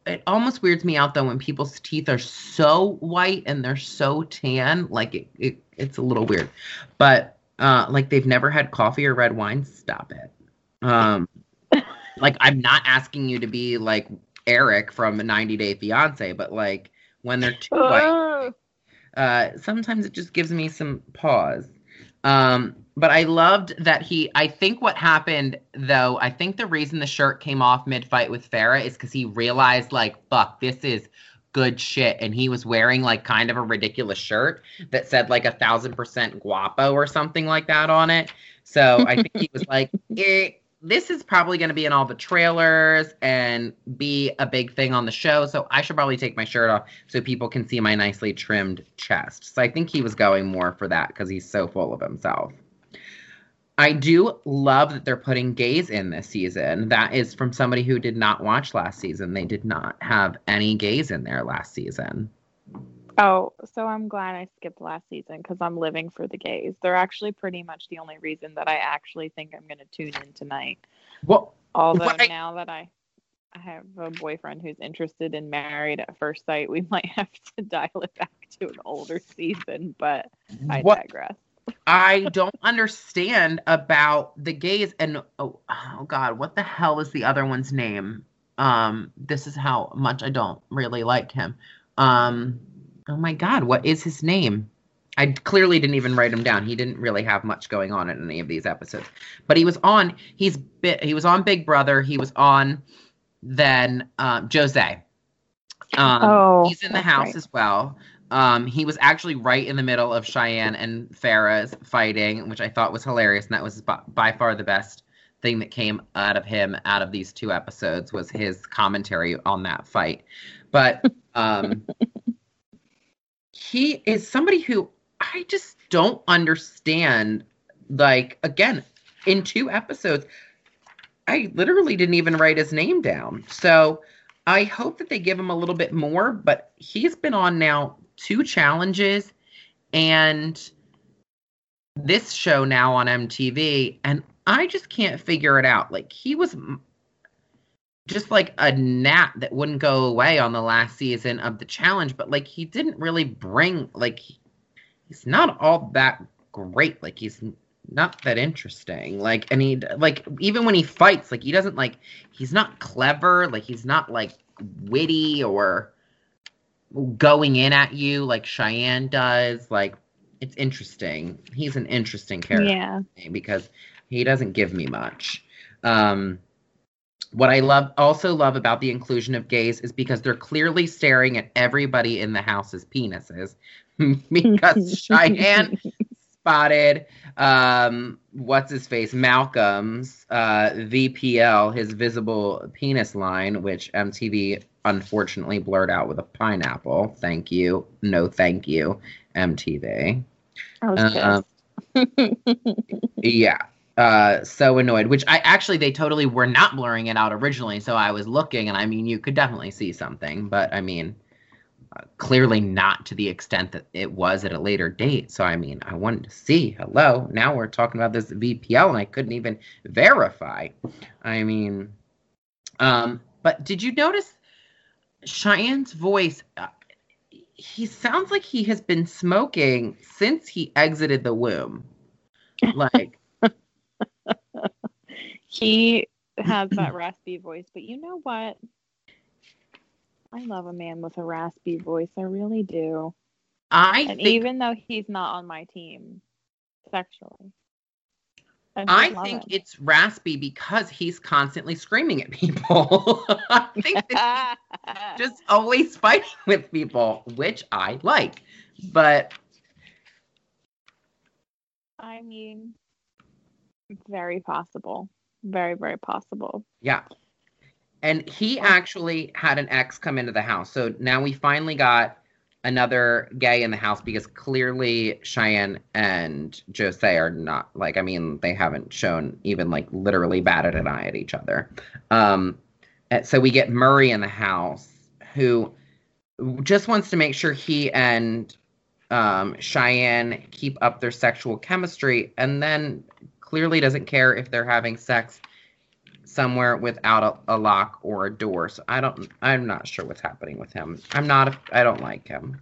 [SPEAKER 1] it almost weirds me out though when people's teeth are so white and they're so tan. Like it, it it's a little weird, but uh, like they've never had coffee or red wine. Stop it. Um, like I'm not asking you to be like Eric from 90 Day Fiance, but like when they're too white, uh, sometimes it just gives me some pause. Um, but I loved that he. I think what happened though, I think the reason the shirt came off mid fight with Farrah is because he realized like, fuck, this is good shit, and he was wearing like kind of a ridiculous shirt that said like a thousand percent guapo or something like that on it. So I think he was like, eh, this is probably going to be in all the trailers and be a big thing on the show. So I should probably take my shirt off so people can see my nicely trimmed chest. So I think he was going more for that because he's so full of himself. I do love that they're putting gays in this season. That is from somebody who did not watch last season. They did not have any gays in there last season.
[SPEAKER 2] Oh, so I'm glad I skipped last season because I'm living for the gays. They're actually pretty much the only reason that I actually think I'm going to tune in tonight.
[SPEAKER 1] Well,
[SPEAKER 2] Although
[SPEAKER 1] I-
[SPEAKER 2] now that I I have a boyfriend who's interested in Married at First Sight, we might have to dial it back to an older season. But I
[SPEAKER 1] what
[SPEAKER 2] digress.
[SPEAKER 1] I don't understand about the gays and oh, oh god, what the hell is the other one's name? Um, this is how much I don't really like him. Um, oh my god, what is his name? I clearly didn't even write him down. He didn't really have much going on in any of these episodes. But he was on. He's he was on Big Brother. He was on then um, Jose. Um,
[SPEAKER 2] Oh,
[SPEAKER 1] he's in the house
[SPEAKER 2] right.
[SPEAKER 1] as well. Um, he was actually right in the middle of Cheyenne and Farrah's fighting, which I thought was hilarious, and that was by, by far the best thing that came out of him out of these two episodes was his commentary on that fight. But um, he is somebody who I just don't understand. Like, again, in two episodes, I literally didn't even write his name down. So I hope that they give him a little bit more, but he's been on now two challenges and this show now on MTV, and I just can't figure it out. Like, he was just like a gnat that wouldn't go away on the last season of the challenge, but like, he didn't really bring, like, he's not all that great. Like, he's not that interesting. Like, and he like even when he fights, like he doesn't like he's not clever. Like he's not like witty or going in at you like Cheyenne does. Like it's interesting. He's an interesting character
[SPEAKER 2] Yeah.
[SPEAKER 1] because he doesn't give me much. Um, what I love also love about the inclusion of gays is because they're clearly staring at everybody in the house's penises because Cheyenne spotted um what's his face malcolm's uh vpl his visible penis line which mtv unfortunately blurred out with a pineapple. Thank you. No thank you mtv
[SPEAKER 2] I was
[SPEAKER 1] Um, yeah uh so annoyed which i actually they totally were not blurring it out originally so i was looking and i mean you could definitely see something but i mean uh, clearly not to the extent that it was at a later date so i mean i wanted to see. Hello? Now we're talking about this vpl and i couldn't even verify. I mean um but did you notice cheyenne's voice uh, he sounds like he has been smoking since he exited the womb like
[SPEAKER 2] he has that raspy voice, but you know what? I love a man with a raspy voice. I really do.
[SPEAKER 1] I
[SPEAKER 2] And
[SPEAKER 1] think
[SPEAKER 2] even though he's not on my team sexually, I,
[SPEAKER 1] I think
[SPEAKER 2] him.
[SPEAKER 1] it's raspy because he's constantly screaming at people. I think that he's just always fighting with people, which I like. But
[SPEAKER 2] I mean, very possible. Very, very possible.
[SPEAKER 1] yeah. And he actually had an ex come into the house. So now we finally got another gay in the house because clearly Cheyenne and Jose are not like I mean they haven't shown even like literally batted an eye at each other. Um and so we get Murray in the house who just wants to make sure he and um Cheyenne keep up their sexual chemistry and then clearly doesn't care if they're having sex somewhere without a, a lock or a door. So I don't I'm not sure what's happening with him. I'm not a, I don't like him.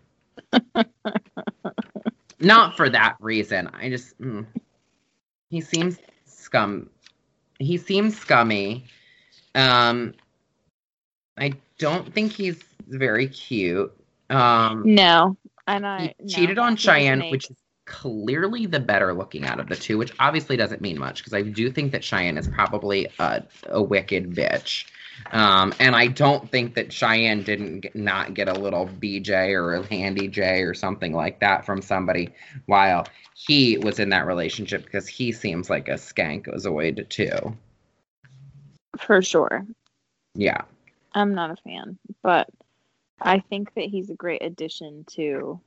[SPEAKER 1] not for that reason. I just mm, he seems scum. He seems scummy. Um I don't think he's very cute. Um
[SPEAKER 2] No, and
[SPEAKER 1] he
[SPEAKER 2] I no,
[SPEAKER 1] cheated on Cheyenne, which is clearly the better looking out of the two, which obviously doesn't mean much because I do think that Cheyenne is probably a, a wicked bitch. Um, and I don't think that Cheyenne didn't get, not get a little BJ or a handy J or something like that from somebody while he was in that relationship because he seems like a skankozoid too.
[SPEAKER 2] for sure.
[SPEAKER 1] Yeah.
[SPEAKER 2] I'm not a fan, but I think that he's a great addition to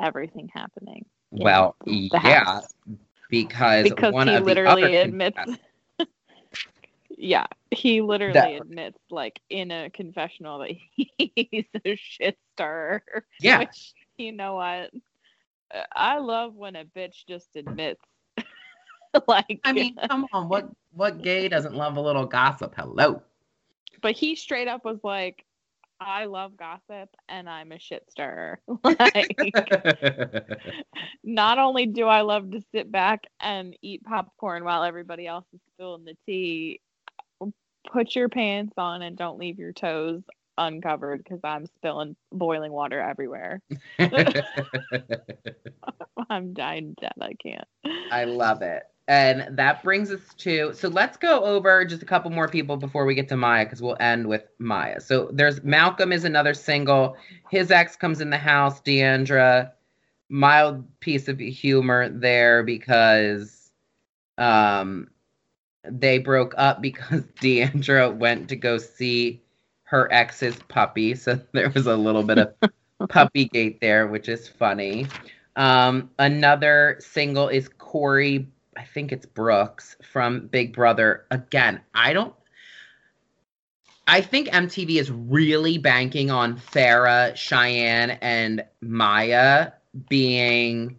[SPEAKER 2] everything happening. In
[SPEAKER 1] Well, yeah,
[SPEAKER 2] house.
[SPEAKER 1] because,
[SPEAKER 2] because
[SPEAKER 1] one
[SPEAKER 2] he
[SPEAKER 1] of
[SPEAKER 2] literally admits yeah he literally
[SPEAKER 1] That-
[SPEAKER 2] admits like in a confessional that he's a shit stirrer
[SPEAKER 1] Yeah.
[SPEAKER 2] which you know what i love when a bitch just admits like
[SPEAKER 1] I mean, come on, what what gay doesn't love a little gossip? Hello.
[SPEAKER 2] but he straight up was like i love gossip and i'm a shit stirrer like not only do I love to sit back and eat popcorn while everybody else is spilling the tea, put your pants on and don't leave your toes uncovered because I'm spilling boiling water everywhere. I'm dying dead. I can't.
[SPEAKER 1] I love it. And that brings us to so let's go over just a couple more people before we get to Maya because we'll end with Maya. So there's Malcolm is another single. His ex comes in the house, Deandra. Mild piece of humor there because um they broke up because Deandra went to go see her ex's puppy. So there was a little bit of Puppygate there, which is funny. Um, another single is Corey, I think it's Brooks from Big Brother. Again, I don't. I think MTV is really banking on Farrah, Cheyenne, and Maya being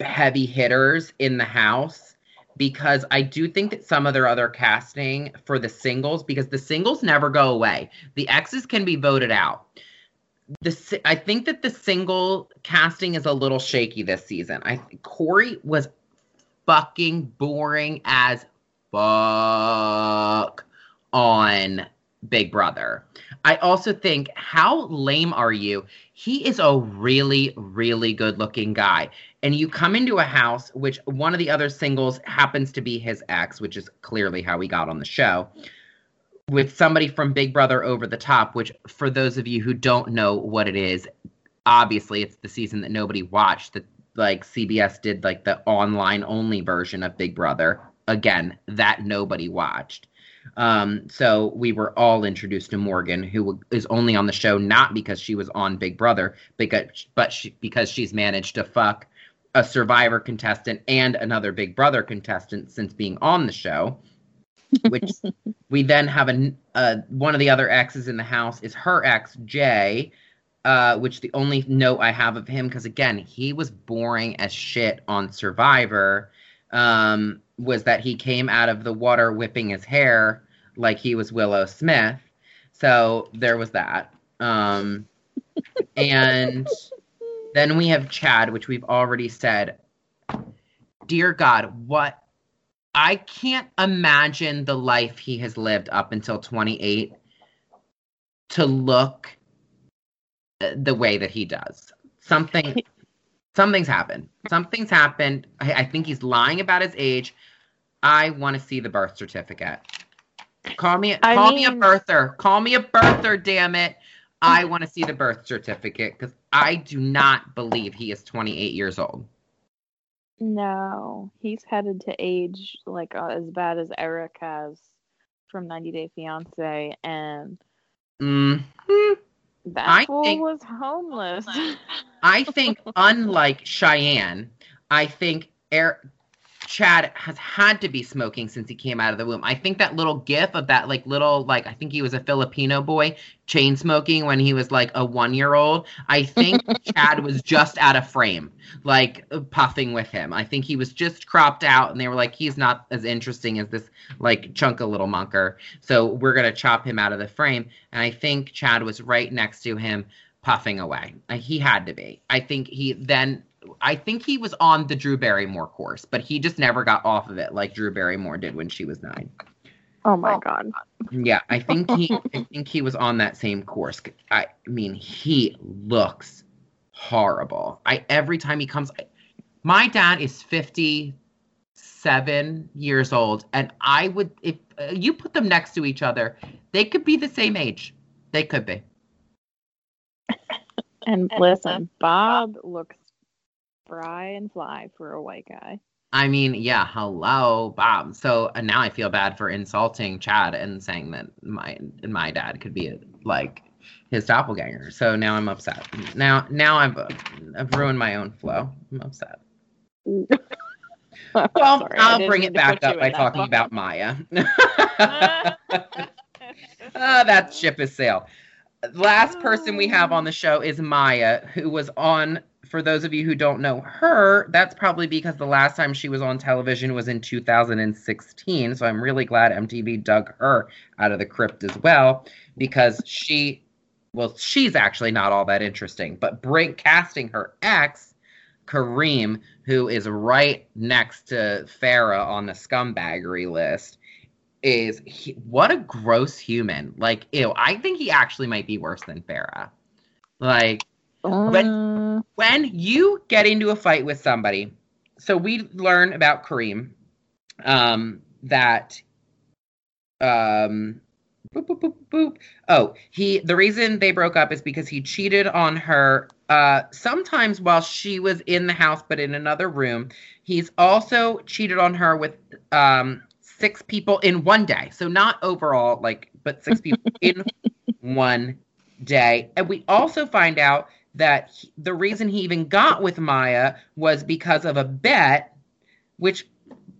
[SPEAKER 1] heavy hitters in the house because I do think that some of their other casting for the singles, because the singles never go away, the exes can be voted out. The I think that the single casting is a little shaky this season. I Corey was fucking boring as fuck on Big Brother. I also think, how lame are you? He is a really, really good looking guy. And you come into a house, which one of the other singles happens to be his ex, which is clearly how he got on the show, with somebody from Big Brother over the top, which, for those of you who don't know what it is, obviously it's the season that nobody watched that like CBS did like the online only version of Big Brother. Again, that nobody watched. Um, so we were all introduced to Morgan, who is only on the show not because she was on Big Brother, because but she, because she's managed to fuck a Survivor contestant and another Big Brother contestant since being on the show. Which we then have a uh, one of the other exes in the house is her ex Jay, uh, which the only note I have of him because again he was boring as shit on Survivor. Um, was that he came out of the water whipping his hair like he was Willow Smith. So there was that. Um, and then we have Chad, which we've already said. Dear God, what I can't imagine the life he has lived up until 28 to look the way that he does. Something something's happened. Something's happened. I, I think he's lying about his age. I want to see the birth certificate. Call me I call mean, me a birther. Call me a birther, damn it. I want to see the birth certificate because I do not believe he is 28 years old.
[SPEAKER 2] No, he's headed to age like uh, as bad as Eric has from 90 Day Fiance, and
[SPEAKER 1] mm-hmm.
[SPEAKER 2] That I fool think, was homeless.
[SPEAKER 1] I think, unlike Cheyenne, I think Eric Chad has had to be smoking since he came out of the womb. I think that little gif of that like little like I think he was a Filipino boy chain smoking when he was like a 1-year-old. I think Chad was just out of frame like puffing with him. I think he was just cropped out and they were like he's not as interesting as this like chunk of little monker. So we're going to chop him out of the frame and I think Chad was right next to him puffing away. He had to be. I think he then I think he was on the Drew Barrymore course, but he just never got off of it like Drew Barrymore did when she was nine.
[SPEAKER 2] Oh my god.
[SPEAKER 1] Yeah, I think he I think he was on that same course. I mean, he looks horrible. I every time he comes my dad is 57 years old and I would if uh, you put them next to each other, they could be the same age. They could be.
[SPEAKER 2] And listen, Bob looks Fry and fly for a white guy.
[SPEAKER 1] I mean, yeah, hello, Bob. So uh, now I feel bad for insulting Chad and saying that my my dad could be like his doppelganger. So now I'm upset. Now now I've uh, I've ruined my own flow. I'm upset. well, Sorry, I'll bring it back up by talking about Maya. uh, that ship is sailed. Last person we have on the show is Maya, who was on for those of you who don't know her, that's probably because the last time she was on television was in 2016. So I'm really glad MTV dug her out of the crypt as well because she, well, she's actually not all that interesting. But break casting her ex, Kareem, who is right next to Farrah on the scumbaggery list, is he, what a gross human. Like, ew, I think he actually might be worse than Farrah. Like, uh. when you get into a fight with somebody, so we learn about Kareem um, that um, boop, boop, boop, boop. Oh, he the reason they broke up is because he cheated on her uh, sometimes while she was in the house but in another room. He's also cheated on her with um, six people in one day. So not overall like but six people in one day. And we also find out that he- the reason he even got with Maya was because of a bet, which,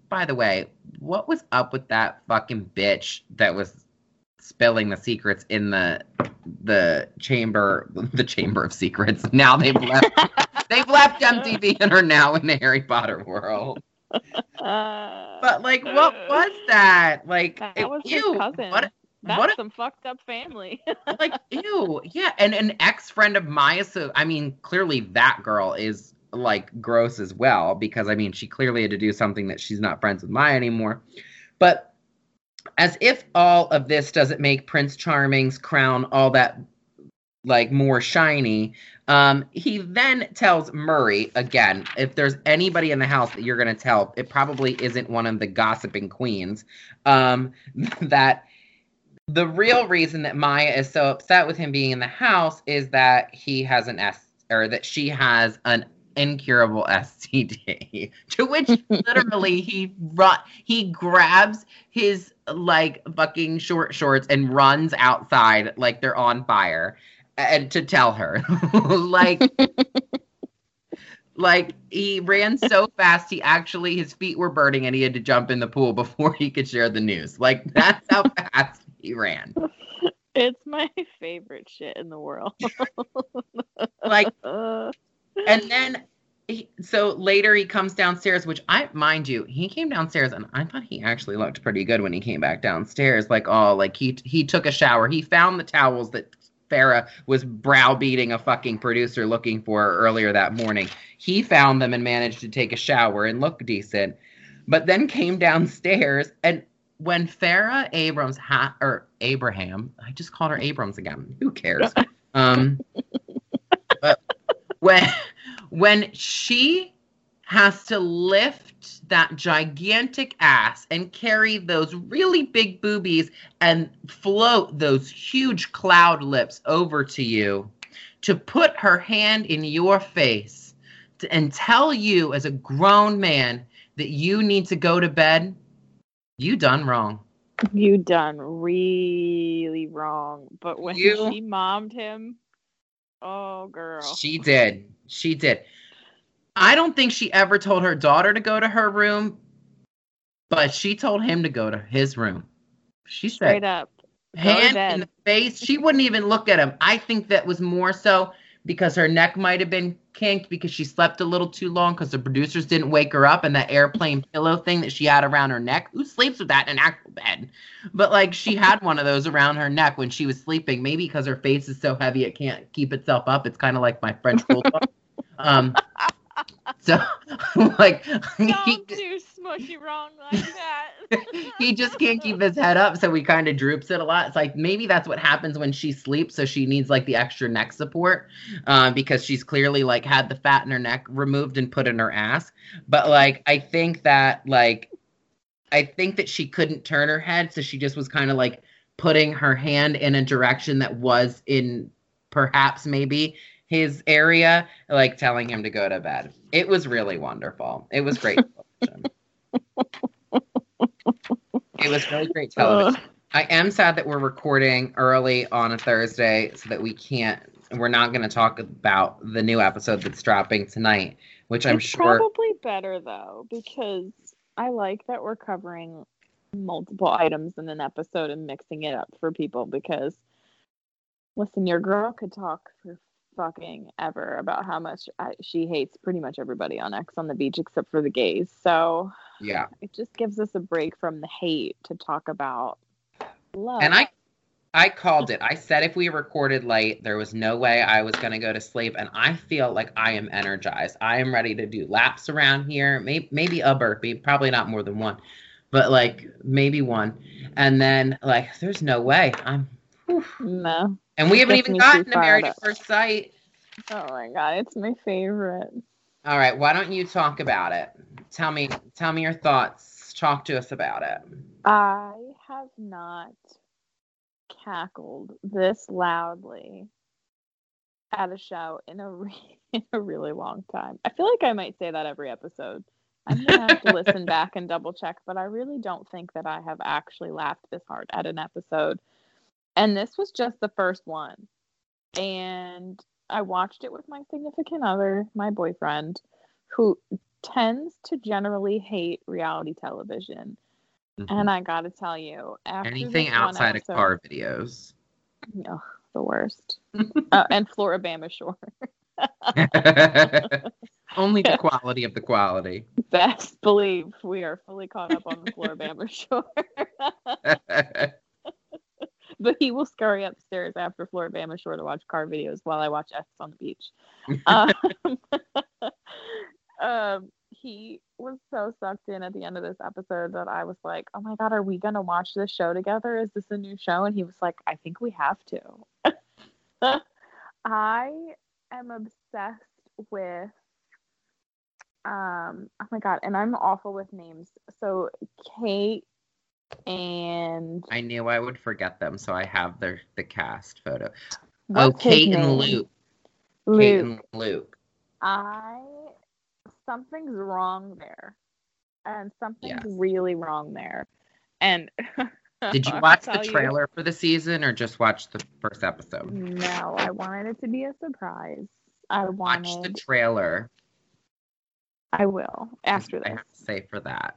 [SPEAKER 1] by the way, what was up with that fucking bitch that was spilling the secrets in the the chamber the chamber of secrets? Now they've left they've left mtv and are now in the harry potter world. But like what was that? Like
[SPEAKER 2] That
[SPEAKER 1] it-
[SPEAKER 2] was his
[SPEAKER 1] ew,
[SPEAKER 2] cousin.
[SPEAKER 1] what
[SPEAKER 2] That's
[SPEAKER 1] what a-
[SPEAKER 2] some fucked up family.
[SPEAKER 1] like ew yeah and an ex-friend of maya so i mean clearly that girl is like gross as well because i mean she clearly had to do something that she's not friends with maya anymore but as if all of this doesn't make prince charming's crown all that like more shiny um he then tells murray again if there's anybody in the house that you're going to tell it probably isn't one of the gossiping queens um that the real reason that Maya is so upset with him being in the house is that he has an S or that she has an incurable STD. to which literally he run he grabs his like fucking short shorts and runs outside like they're on fire and to tell her like like he ran so fast he actually his feet were burning and he had to jump in the pool before he could share the news like that's how fast he ran
[SPEAKER 2] it's my favorite shit in the world.
[SPEAKER 1] like and then he, so later he comes downstairs which i mind you he came downstairs and i thought he actually looked pretty good when he came back downstairs like oh like he he took a shower he found the towels that Farrah was browbeating a fucking producer looking for earlier that morning. He found them and managed to take a shower and look decent, but then came downstairs and when Farrah Abrams ha- or Abraham, I just called her Abrams again. Who cares? Um, but when when she has to lift that gigantic ass and carry those really big boobies and float those huge cloud lips over to you to put her hand in your face to, and tell you as a grown man that you need to go to bed you done wrong
[SPEAKER 2] you done really wrong. But when
[SPEAKER 1] You-
[SPEAKER 2] she mommed him, oh girl.
[SPEAKER 1] She did. She did. I don't think she ever told her daughter to go to her room, but she told him to go to his room. She
[SPEAKER 2] Straight
[SPEAKER 1] said,
[SPEAKER 2] up.
[SPEAKER 1] hand in the face. She wouldn't even look at him. I think that was more so because her neck might have been kinked because she slept a little too long because the producers didn't wake her up and that airplane pillow thing that she had around her neck. Who sleeps with that in an actual bed? But like she had one of those around her neck when she was sleeping. Maybe because her face is so heavy it can't keep itself up. It's kind of like my French bulldog. um, so like he,
[SPEAKER 2] Wrong like that.
[SPEAKER 1] he just can't keep his head up, so he kind of droops it a lot. It's like maybe that's what happens when she sleeps, so she needs like the extra neck support, uh, because she's clearly like had the fat in her neck removed and put in her ass. But like I think that like I think that she couldn't turn her head, so she just was kind of like putting her hand in a direction that was in perhaps maybe his area, like telling him to go to bed. It was really wonderful. It was great. it was really great television. I am sad that we're recording early on a Thursday so that we can't we're not going to talk about the new episode that's dropping tonight, which I'm
[SPEAKER 2] it's
[SPEAKER 1] sure
[SPEAKER 2] probably better though because I like that we're covering multiple items in an episode and mixing it up for people because listen, your girl could talk for fucking ever about how much I, she hates pretty much everybody on Ex on the beach except for the gays. So
[SPEAKER 1] yeah.
[SPEAKER 2] it just gives us a break from the hate to talk about love.
[SPEAKER 1] And I I called it. I said if we recorded late, there was no way I was going to go to sleep and I feel like I am energized. I am ready to do laps around here, maybe maybe a burpee, probably not more than one. But like maybe one. And then like there's no way. I'm
[SPEAKER 2] no.
[SPEAKER 1] And we haven't even gotten to Married at First Sight.
[SPEAKER 2] Oh my god, it's my favorite.
[SPEAKER 1] All right, why don't you talk about it? Tell me tell me your thoughts. Talk to us about it.
[SPEAKER 2] I have not cackled this loudly at a show in a re- in a really long time. I feel like I might say that every episode. I'm gonna have to listen back and double check, but I really don't think that I have actually laughed this hard at an episode. And this was just the first one. and I watched it with my significant other, my boyfriend, who tends to generally hate reality television.
[SPEAKER 1] Mm-hmm.
[SPEAKER 2] And I gotta tell you,
[SPEAKER 1] anything outside episode, of car videos,
[SPEAKER 2] oh, the worst. uh, and Floribama Shore.
[SPEAKER 1] Only the quality of the quality.
[SPEAKER 2] Best believe we are fully caught up on the Floribama Shore. but he will scurry upstairs after Floribama Shore to watch car videos while I watch Ex on the beach. um, um, he was so sucked in at the end of this episode that I was like, "Oh my god, are we gonna watch this show together? Is this a new show?" And he was like, "I think we have to." I am obsessed with um oh my god and i'm awful with names so kate and
[SPEAKER 1] I knew I would forget them, so I have their the cast photo. What's oh, Kate and Luke.
[SPEAKER 2] Luke.
[SPEAKER 1] Kate and Luke.
[SPEAKER 2] I something's wrong there, and something's yes. really wrong there. And
[SPEAKER 1] did you watch the trailer you, for the season, or just watch the first episode?
[SPEAKER 2] No, I wanted it to be a surprise. I wanted
[SPEAKER 1] watch the trailer.
[SPEAKER 2] I will after this. I have
[SPEAKER 1] to say for that.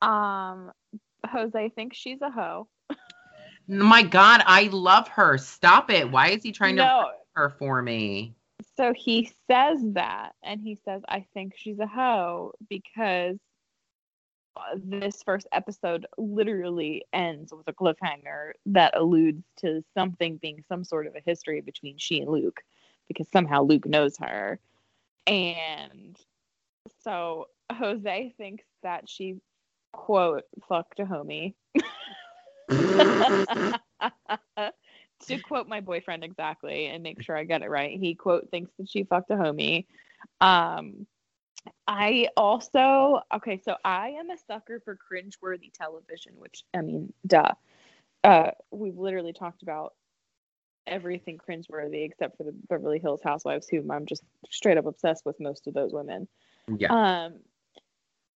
[SPEAKER 2] Um, Jose thinks she's a hoe.
[SPEAKER 1] My God, I love her. Stop it. Why is he trying
[SPEAKER 2] no.
[SPEAKER 1] to her for me?
[SPEAKER 2] So he says that, and he says, I think she's a hoe because this first episode literally ends with a cliffhanger that alludes to something being some sort of a history between she and Luke because somehow Luke knows her. And so Jose thinks that she quote fucked a homie. to quote my boyfriend exactly and make sure I get it right, he quote thinks that she fucked a homie. Um, I also okay, so I am a sucker for cringeworthy television, which I mean, duh. Uh, we've literally talked about everything cringeworthy except for the Beverly Hills Housewives, whom I'm just straight up obsessed with most of those women.
[SPEAKER 1] Yeah.
[SPEAKER 2] Um,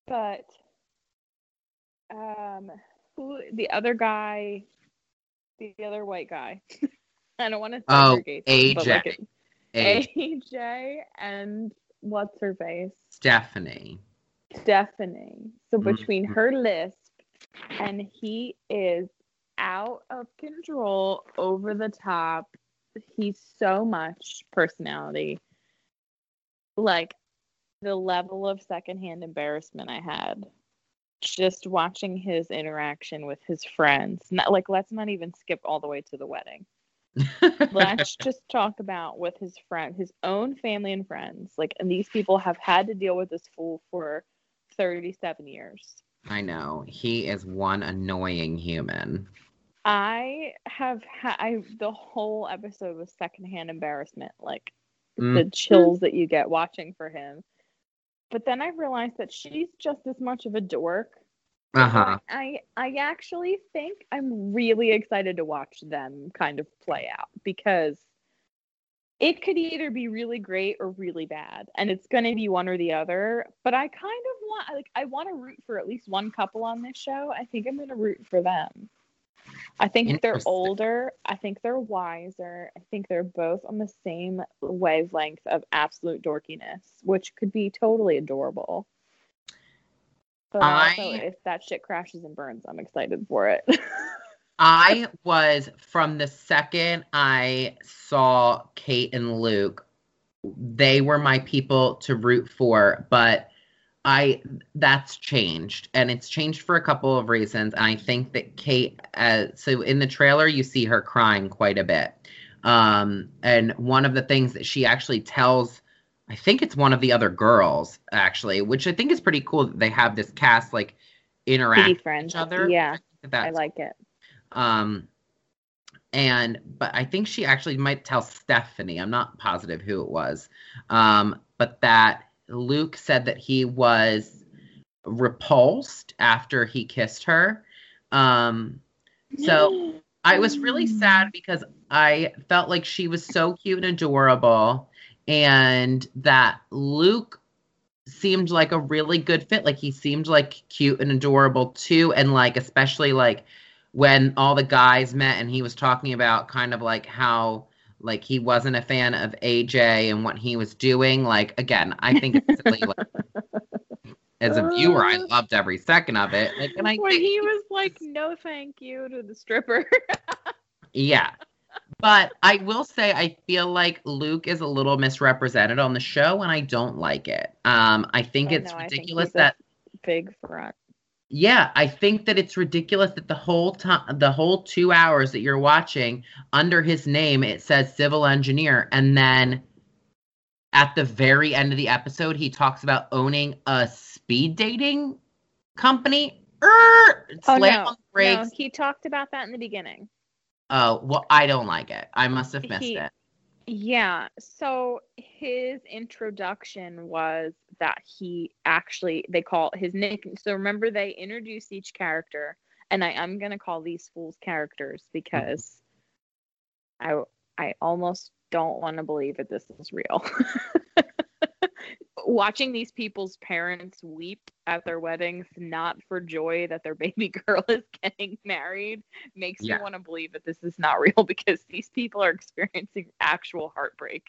[SPEAKER 2] but um who the other guy the other white guy. I don't want to
[SPEAKER 1] oh aj
[SPEAKER 2] like aj and what's her face?
[SPEAKER 1] Stephanie.
[SPEAKER 2] Stephanie. So mm-hmm. between mm-hmm. her lisp and he is out of control over the top. He's so much personality. Like the level of secondhand embarrassment i had just watching his interaction with his friends. Not, like, let's not even skip all the way to the wedding. let's just talk about with his friend, his own family and friends. Like, and these people have had to deal with this fool for 37 years.
[SPEAKER 1] I know. He is one annoying human.
[SPEAKER 2] I have had I the whole episode was secondhand embarrassment, like mm. the chills that you get watching for him. But then I realized that she's just as much of a dork.
[SPEAKER 1] Uh-huh.
[SPEAKER 2] I I actually think I'm really excited to watch them kind of play out because it could either be really great or really bad and it's going to be one or the other but i kind of want like i want to root for at least one couple on this show i think i'm going to root for them I think they're older. I think they're wiser. I think they're both on the same wavelength of absolute dorkiness, which could be totally adorable. But I, also, if that shit crashes and burns, I'm excited for it.
[SPEAKER 1] I was from the second I saw Kate and Luke, they were my people to root for, but I that's changed and it's changed for a couple of reasons and I think that Kate uh, so in the trailer you see her crying quite a bit. Um, and one of the things that she actually tells I think it's one of the other girls actually which I think is pretty cool that they have this cast like interact with each other.
[SPEAKER 2] Yeah. I, I like it.
[SPEAKER 1] Um and but I think she actually might tell Stephanie I'm not positive who it was um but that Luke said that he was repulsed after he kissed her. Um, so I was really sad because I felt like she was so cute and adorable, and that Luke seemed like a really good fit. Like he seemed like cute and adorable too, and like especially like when all the guys met and he was talking about kind of like how like he wasn't a fan of AJ and what he was doing. Like again, I think it's silly. like, as a viewer, I loved every second of it. Like, and I
[SPEAKER 2] when
[SPEAKER 1] think,
[SPEAKER 2] he was like, "No, thank you" to the stripper.
[SPEAKER 1] yeah. But I will say, I feel like Luke is a little misrepresented on the show, and I don't like it. Um, I think
[SPEAKER 2] Oh,
[SPEAKER 1] it's
[SPEAKER 2] no, think
[SPEAKER 1] ridiculous
[SPEAKER 2] a
[SPEAKER 1] that
[SPEAKER 2] Big front.
[SPEAKER 1] Yeah, I think that it's ridiculous that the whole time, the whole two hours that you're watching, under his name, it says civil engineer, and then at the very end of the episode, he talks about owning a speed dating company. Er,
[SPEAKER 2] Oh no, no, he talked about that in the beginning.
[SPEAKER 1] Oh, well, I don't like it. I must have missed
[SPEAKER 2] He-
[SPEAKER 1] it.
[SPEAKER 2] Yeah. So his introduction was that he actually they call his nick. So remember they introduce each character, and I am gonna call these fools characters because I I almost don't want to believe that this is real. Watching these people's parents weep at their weddings, not for joy that their baby girl is getting married, makes
[SPEAKER 1] Yeah.
[SPEAKER 2] me want to believe that this is not real because these people are experiencing actual heartbreak.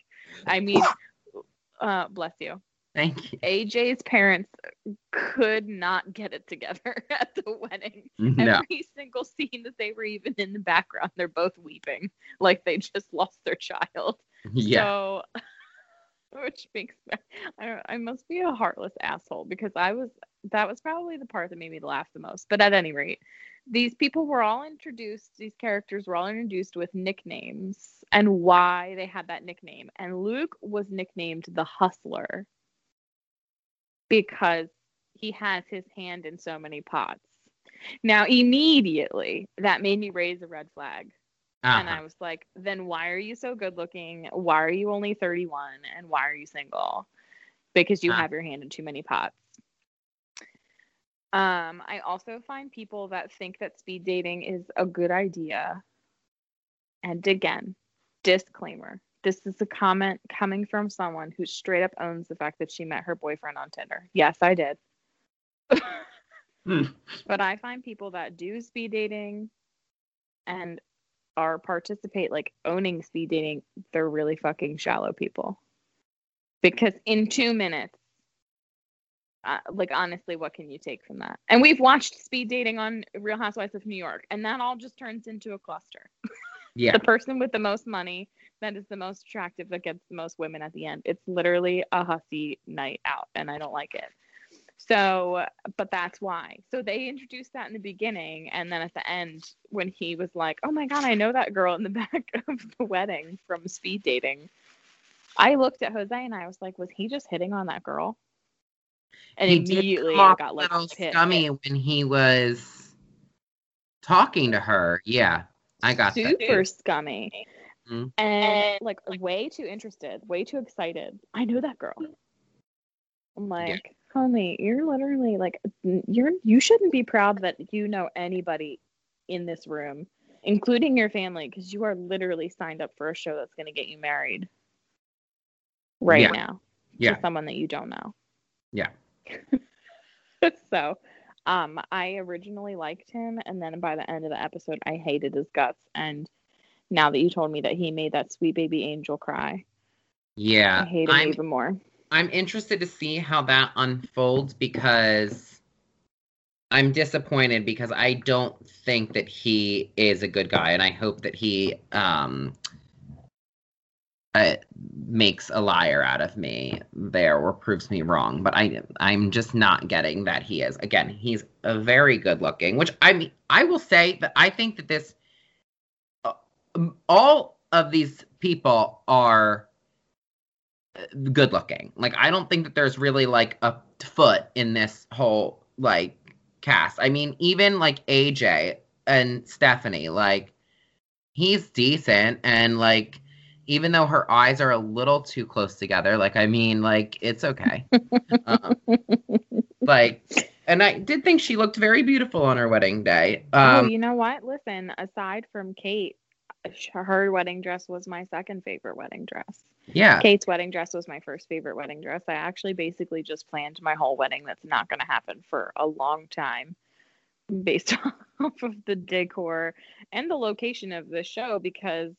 [SPEAKER 2] I mean, uh, bless you.
[SPEAKER 1] Thank you.
[SPEAKER 2] AJ's parents could not get it together at the wedding.
[SPEAKER 1] No.
[SPEAKER 2] Every single scene that they were even in the background, they're both weeping like they just lost their child.
[SPEAKER 1] Yeah.
[SPEAKER 2] So, which makes I, I must be a heartless asshole because I was that was probably the part that made me laugh the most. But at any rate, these people were all introduced. These characters were all introduced with nicknames and why they had that nickname. And Luke was nicknamed the Hustler because he has his hand in so many pots. Now, immediately, that made me raise a red flag. And
[SPEAKER 1] Uh-huh.
[SPEAKER 2] I was like, then why are you so good looking? Why are you only 31? And why are you single? Because you
[SPEAKER 1] Ah.
[SPEAKER 2] have your hand in too many pots. Um, I also find people that think that speed dating is a good idea. And again, disclaimer this is a comment coming from someone who straight up owns the fact that she met her boyfriend on Tinder. Yes, I did.
[SPEAKER 1] Hmm.
[SPEAKER 2] But I find people that do speed dating and are participate like owning speed dating, they're really fucking shallow people. Because in two minutes, uh, like honestly, what can you take from that? And we've watched speed dating on Real Housewives of New York, and that all just turns into a cluster.
[SPEAKER 1] Yeah.
[SPEAKER 2] The person with the most money that is the most attractive that gets the most women at the end. It's literally a hussy night out, and I don't like it. So, but that's why. So they introduced that in the beginning, and then at the end, when he was like, "Oh my god, I know that girl in the back of the wedding from speed dating," I looked at Jose and I was like, "Was he just hitting on that girl?" And
[SPEAKER 1] He
[SPEAKER 2] immediately I got like pissed.
[SPEAKER 1] scummy when he was talking to her. Yeah, I got
[SPEAKER 2] super scummy
[SPEAKER 1] Mhm.
[SPEAKER 2] and like way too interested, way too excited. I know that girl. I'm like, homie, you're literally like, you're you shouldn't be proud that you know anybody in this room, including your family, because you are literally signed up for a show that's going to get you married right
[SPEAKER 1] Yeah.
[SPEAKER 2] now
[SPEAKER 1] Yeah.
[SPEAKER 2] to someone that you don't know.
[SPEAKER 1] Yeah.
[SPEAKER 2] so, um, I originally liked him, and then by the end of the episode, I hated his guts. And now that you told me that he made that sweet baby angel cry,
[SPEAKER 1] Yeah.
[SPEAKER 2] I hate him
[SPEAKER 1] I'm
[SPEAKER 2] even more.
[SPEAKER 1] I'm interested to see how that unfolds because I'm disappointed because I don't think that he is a good guy, and I hope that he um uh, makes a liar out of me there or proves me wrong. But I I'm just not getting that he is. Again, he's a very good looking, which I mean I will say that I think that this all of these people are good looking. Like I don't think that there's really like a foot in this whole like cast. I mean, even like AJ and Stephanie, like he's decent and like even though her eyes are a little too close together, like I mean, like it's okay. um, like and I did think she looked very beautiful on her wedding day.
[SPEAKER 2] oh,
[SPEAKER 1] Um
[SPEAKER 2] you know what? Listen, aside from Kate, her wedding dress was my second favorite wedding dress.
[SPEAKER 1] yeah.
[SPEAKER 2] Kate's wedding dress was my first favorite wedding dress. I actually basically just planned my whole wedding that's not going to happen for a long time based off of the decor and the location of the show because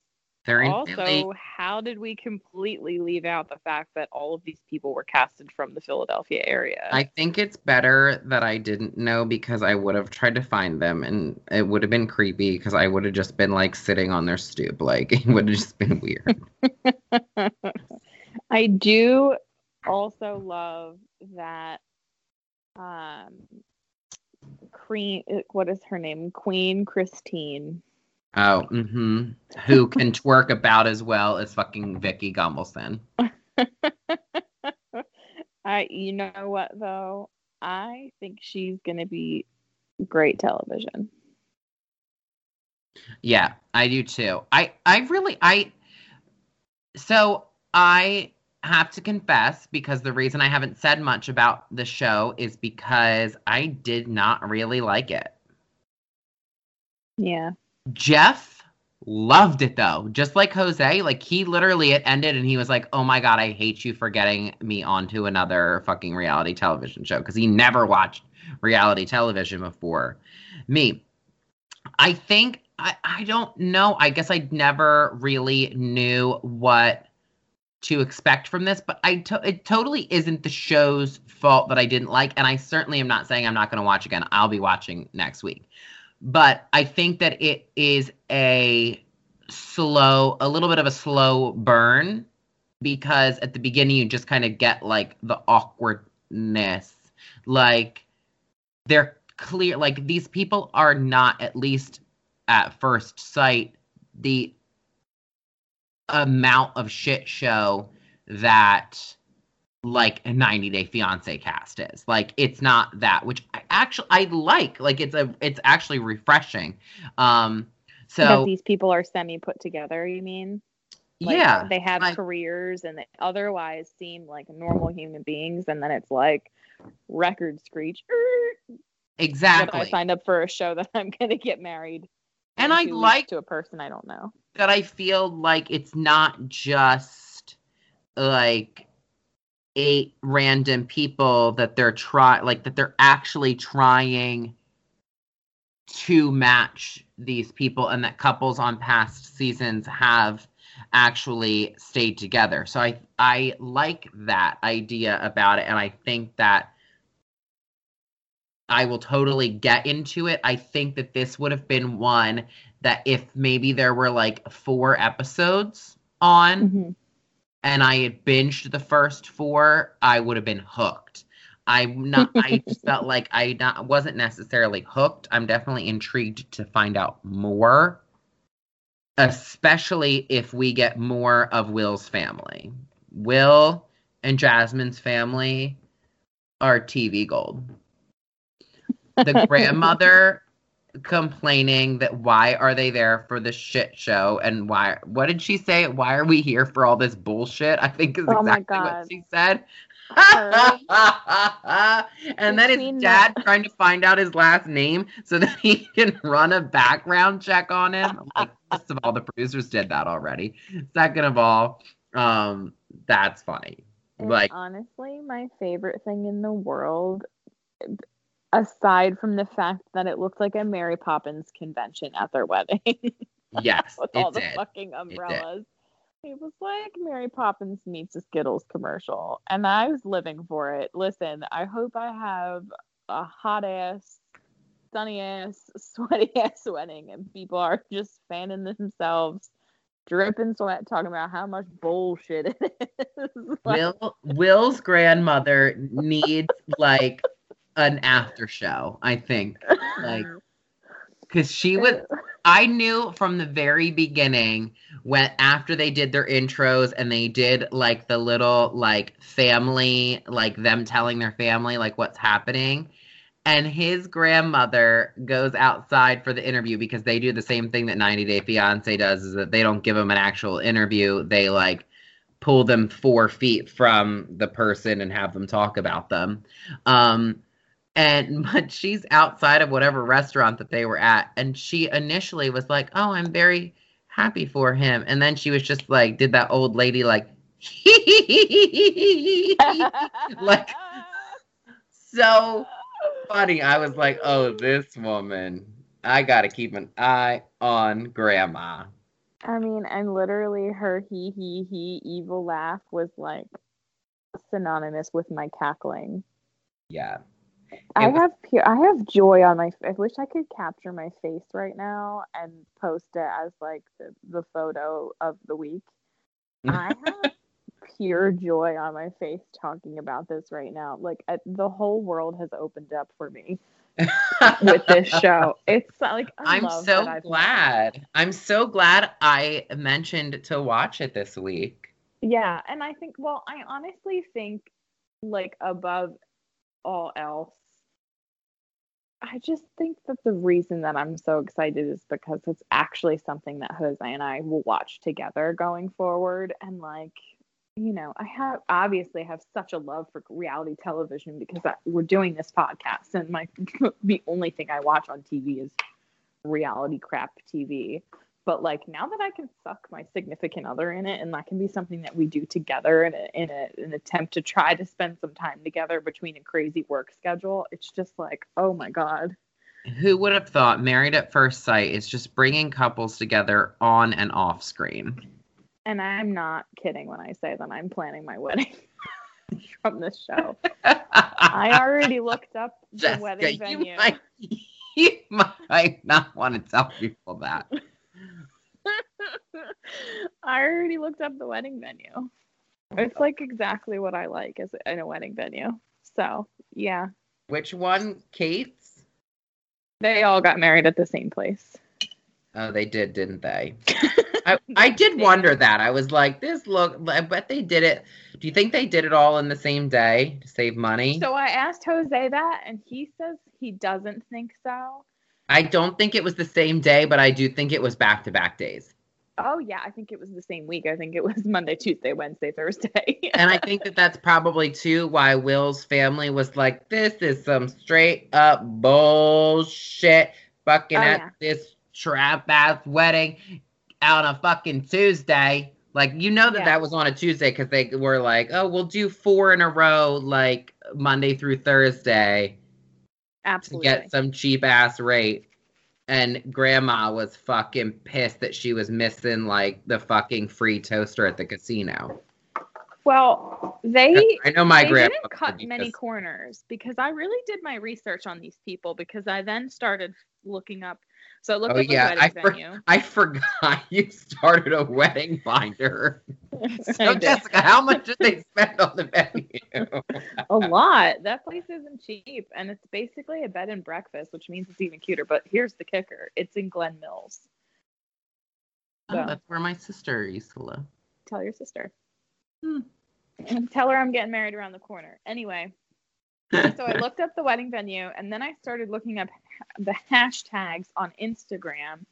[SPEAKER 1] They're in
[SPEAKER 2] also,
[SPEAKER 1] Philly.
[SPEAKER 2] how did we completely leave out the fact that all of these people were casted from the Philadelphia area?
[SPEAKER 1] I think it's better that I didn't know because I would have tried to find them and it would have been creepy because I would have just been like sitting on their stoop. Like it would have just been weird.
[SPEAKER 2] I do also love that um Queen what is her name? Queen Kristine.
[SPEAKER 1] Oh, mm-hmm. Who can twerk about as well as fucking Vicki Gunvalson.
[SPEAKER 2] I you know what though? I think she's gonna be great television.
[SPEAKER 1] Yeah, I do too. I I really I so I have to confess because the reason I haven't said much about the show is because I did not really like it.
[SPEAKER 2] Yeah.
[SPEAKER 1] Jeff loved it though. Just like Jose, like he literally it ended and he was like, "Oh my god, I hate you for getting me onto another fucking reality television show" because he never watched reality television before me. I think I I don't know. I guess I never really knew what to expect from this, but I to- it totally isn't the show's fault that I didn't like, and I certainly am not saying I'm not going to watch again. I'll be watching next week, but I think that it is a slow, a little bit of a slow burn because at the beginning you just kind of get like the awkwardness, like they're clear, like these people are not at least at first sight the amount of shit show that like a 90 day fiance cast is like it's not that which i actually i like like it's a it's actually refreshing um so
[SPEAKER 2] Because these people are semi put together, you mean? Like,
[SPEAKER 1] yeah
[SPEAKER 2] They have
[SPEAKER 1] like-
[SPEAKER 2] careers and they otherwise seem like normal human beings, and then it's like record screech.
[SPEAKER 1] Exactly
[SPEAKER 2] I signed up for a show that I'm gonna get married.
[SPEAKER 1] and i like
[SPEAKER 2] to a person I don't know.
[SPEAKER 1] that i feel like it's not just like eight random people that they're try like that they're actually trying to match these people and that couples on past seasons have actually stayed together. So I I like that idea about it and I think that I will totally get into it. I think that this would have been one that if maybe there were like four episodes on
[SPEAKER 2] Mhm.
[SPEAKER 1] And I had binged the first four, I would have been hooked. I'm not. I just felt like I not wasn't necessarily hooked. I'm definitely intrigued to find out more, especially if we get more of Will's family. Will and Jasmine's family are TV gold. The grandmother complaining that why are they there for the shit show and why what did she say? Why are we here for all this bullshit? I think is
[SPEAKER 2] Oh
[SPEAKER 1] exactly what she said. And then his dad
[SPEAKER 2] the-
[SPEAKER 1] trying to find out his last name so that he can run a background check on him. I'm like first of all the producers did that already. Second of all um that's funny.
[SPEAKER 2] And
[SPEAKER 1] like
[SPEAKER 2] honestly, my favorite thing in the world, aside from the fact that it looked like a Mary Poppins convention at their wedding
[SPEAKER 1] yes
[SPEAKER 2] with all
[SPEAKER 1] it
[SPEAKER 2] the fucking umbrellas. It, was like Mary Poppins meets a Skittles commercial, and I was living for it. Listen, I hope I have a hot ass, sunny ass, sweaty ass wedding, and people are just fanning themselves, dripping sweat, talking about how much bullshit it is. Like,
[SPEAKER 1] Will Will's grandmother needs like an after show, I think. Like cuz she was I knew from the very beginning when after they did their intros and they did like the little like family like them telling their family like what's happening. And his grandmother goes outside for the interview because they do the same thing that 90 Day Fiance does is that they don't give them an actual interview. They like pull them 4 feet from the person and have them talk about them. Um and but she's outside of whatever restaurant that they were at and she initially was like oh i'm very happy for him and then she was just like did that old lady like Like- so funny i was like oh this woman i gotta keep an eye on grandma
[SPEAKER 2] I mean, and literally her he he he evil laugh was like synonymous with my cackling.
[SPEAKER 1] Yeah.
[SPEAKER 2] I have pure, I have joy on my. I wish I could capture my face right now and post it as like the, the photo of the week. Mm-hmm. I have pure joy on my face talking about this right now. Like I, the whole world has opened up for me with this show. It's like I
[SPEAKER 1] I'm so glad. I'm so glad I mentioned to watch it this week.
[SPEAKER 2] Yeah, and I think well, I honestly think like above all else I just think that the reason that I'm so excited is because it's actually something that Jose and I will watch together going forward and like you know, I have obviously have such a love for reality television because I, we're doing this podcast and my the only thing I watch on TV is reality crap TV. But like now that I can suck my significant other in it, and that can be something that we do together in, a, in a, an attempt to try to spend some time together between a crazy work schedule, it's just like, oh my god.
[SPEAKER 1] Who would have thought Married at First Sight is just bringing couples together on and off screen?
[SPEAKER 2] And I'm not kidding when I say that I'm planning my wedding from this show.
[SPEAKER 1] I
[SPEAKER 2] already looked up the wedding venue.
[SPEAKER 1] you might, you might not want to tell people that.
[SPEAKER 2] I already looked up the wedding venue. It's like exactly what I like as in a wedding venue. So yeah,
[SPEAKER 1] Which one, Kate's?
[SPEAKER 2] they all got married at the same place.
[SPEAKER 1] Oh, they did, didn't they? I, I did wonder that. I was like, this look, I bet they did it. Do you think they did it all in the same day to save money?
[SPEAKER 2] So I asked Jose that, and he says he doesn't think so.
[SPEAKER 1] I don't think it was the same day, but I do think it was back to back days.
[SPEAKER 2] Oh yeah, I think it was the same week. I think it was Monday, Tuesday, Wednesday, Thursday.
[SPEAKER 1] And I think that that's probably too why Will's family was like, this is some straight up bullshit. Fucking
[SPEAKER 2] Oh,
[SPEAKER 1] at
[SPEAKER 2] yeah.
[SPEAKER 1] this trap ass wedding on a fucking Tuesday. Like, you know that
[SPEAKER 2] Yeah.
[SPEAKER 1] that was on a Tuesday because they were like, oh, we'll do four in a row, like Monday through Thursday to
[SPEAKER 2] Absolutely.
[SPEAKER 1] get some cheap ass rate. And grandma was fucking pissed that she was missing like the fucking free toaster at the casino.
[SPEAKER 2] Well, they
[SPEAKER 1] I know my
[SPEAKER 2] they
[SPEAKER 1] grandma
[SPEAKER 2] didn't cut many corners because I really did my research on these people because I then started looking up. So I looked
[SPEAKER 1] Oh,
[SPEAKER 2] up
[SPEAKER 1] yeah,
[SPEAKER 2] a wedding
[SPEAKER 1] I for-
[SPEAKER 2] venue.
[SPEAKER 1] I forgot you started a wedding binder. So. Jessica, how much did they spend on the venue?
[SPEAKER 2] a lot. That place isn't cheap, and it's basically a bed and breakfast, which means it's even cuter. But here's the kicker: it's in Glen Mills.
[SPEAKER 1] Oh, that's where my sister used to live.
[SPEAKER 2] tell your sister.
[SPEAKER 1] Hmm.
[SPEAKER 2] Tell her I'm getting married around the corner. Anyway, so I looked up the wedding venue, and then I started looking up the hashtags on Instagram